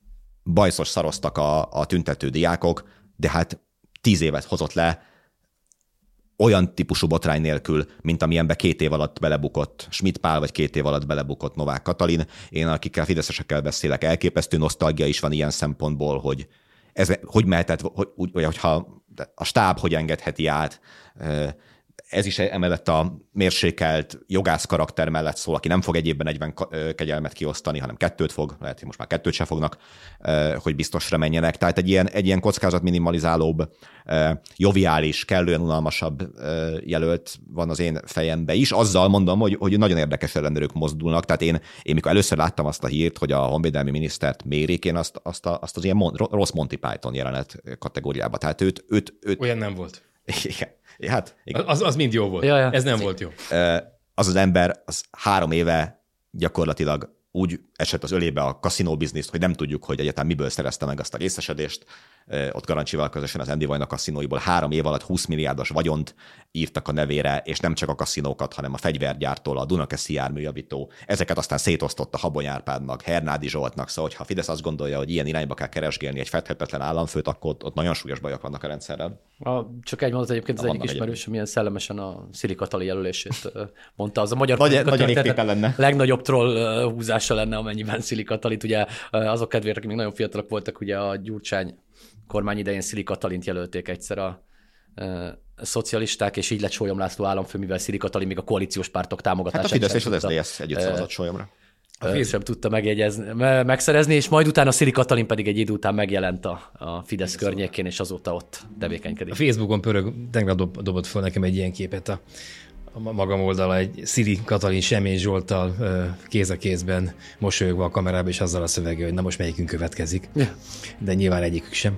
bajszos szaroztak a, a tüntető diákok, de hát tíz évet hozott le olyan típusú botrány nélkül, mint amilyenbe két év alatt belebukott Schmidt Pál, vagy két év alatt belebukott Novák Katalin. Én, akikkel fideszesekkel beszélek, elképesztő nosztalgia is van ilyen szempontból, hogy ez hogy mehetett, hogy, hogy, hogyha a stáb hogy engedheti át ez is emellett a mérsékelt jogász karakter mellett szól, aki nem fog egy évben 40 kegyelmet kiosztani, hanem kettőt fog, lehet, hogy most már kettőt se fognak, hogy biztosra menjenek. Tehát egy ilyen, egy ilyen kockázat minimalizálóbb, joviális, kellően unalmasabb jelölt van az én fejembe is. Azzal mondom, hogy, hogy nagyon érdekes ellenőrök mozdulnak. Tehát én, én mikor először láttam azt a hírt, hogy a honvédelmi minisztert mérik, én azt, azt, a, azt az ilyen mon, rossz Monty Python jelenet kategóriába. Tehát őt, őt, őt... Olyan nem volt. Igen. Hát, igen. Az, az mind jó volt. Ja, ja. Ez nem volt jó. Az az ember az három éve gyakorlatilag úgy esett az ölébe a kaszinó bizniszt, hogy nem tudjuk, hogy egyáltalán miből szerezte meg azt a részesedést. Ott Garancsival közösen az Andy Vajna kaszinóiból három év alatt 20 milliárdos vagyont írtak a nevére, és nem csak a kaszinókat, hanem a fegyvergyártól, a Dunakeszi járműjavító. Ezeket aztán szétosztotta Habony Árpádnak, Hernádi Zsoltnak, szóval ha Fidesz azt gondolja, hogy ilyen irányba kell keresgélni egy fedhetetlen államfőt, akkor ott, ott nagyon súlyos bajok vannak a rendszerrel. A, csak egy mondat egyébként az egyik ismerős, milyen szellemesen a Szili Katali jelölését mondta. Az a magyar Nagy, nagyon lenne. legnagyobb troll húzása lenne, amennyiben Szili Katalit, ugye azok kedvére, akik még nagyon fiatalok voltak, ugye a Gyurcsány kormány idején Szili Katalint jelölték egyszer a, a szocialisták, és így lett Sólyom László államfő, mivel Szili Katalin még a koalíciós pártok támogatását Hát a Fidesz és az SZDSZ együtt szavazott Sólyomra. A Fidesz sem tudta megjegyezni, megszerezni, és majd utána Szili Katalin pedig egy idő után megjelent a, a Fidesz környékén, és azóta ott tevékenykedik. A Facebookon pörög, tegnap dob, dobott fel nekem egy ilyen képet a a magam oldala egy Szili Katalin Semény Zsoltal kéz a kézben mosolyogva a kamerába, és azzal a szövege, hogy na most melyikünk következik. De nyilván egyikük sem.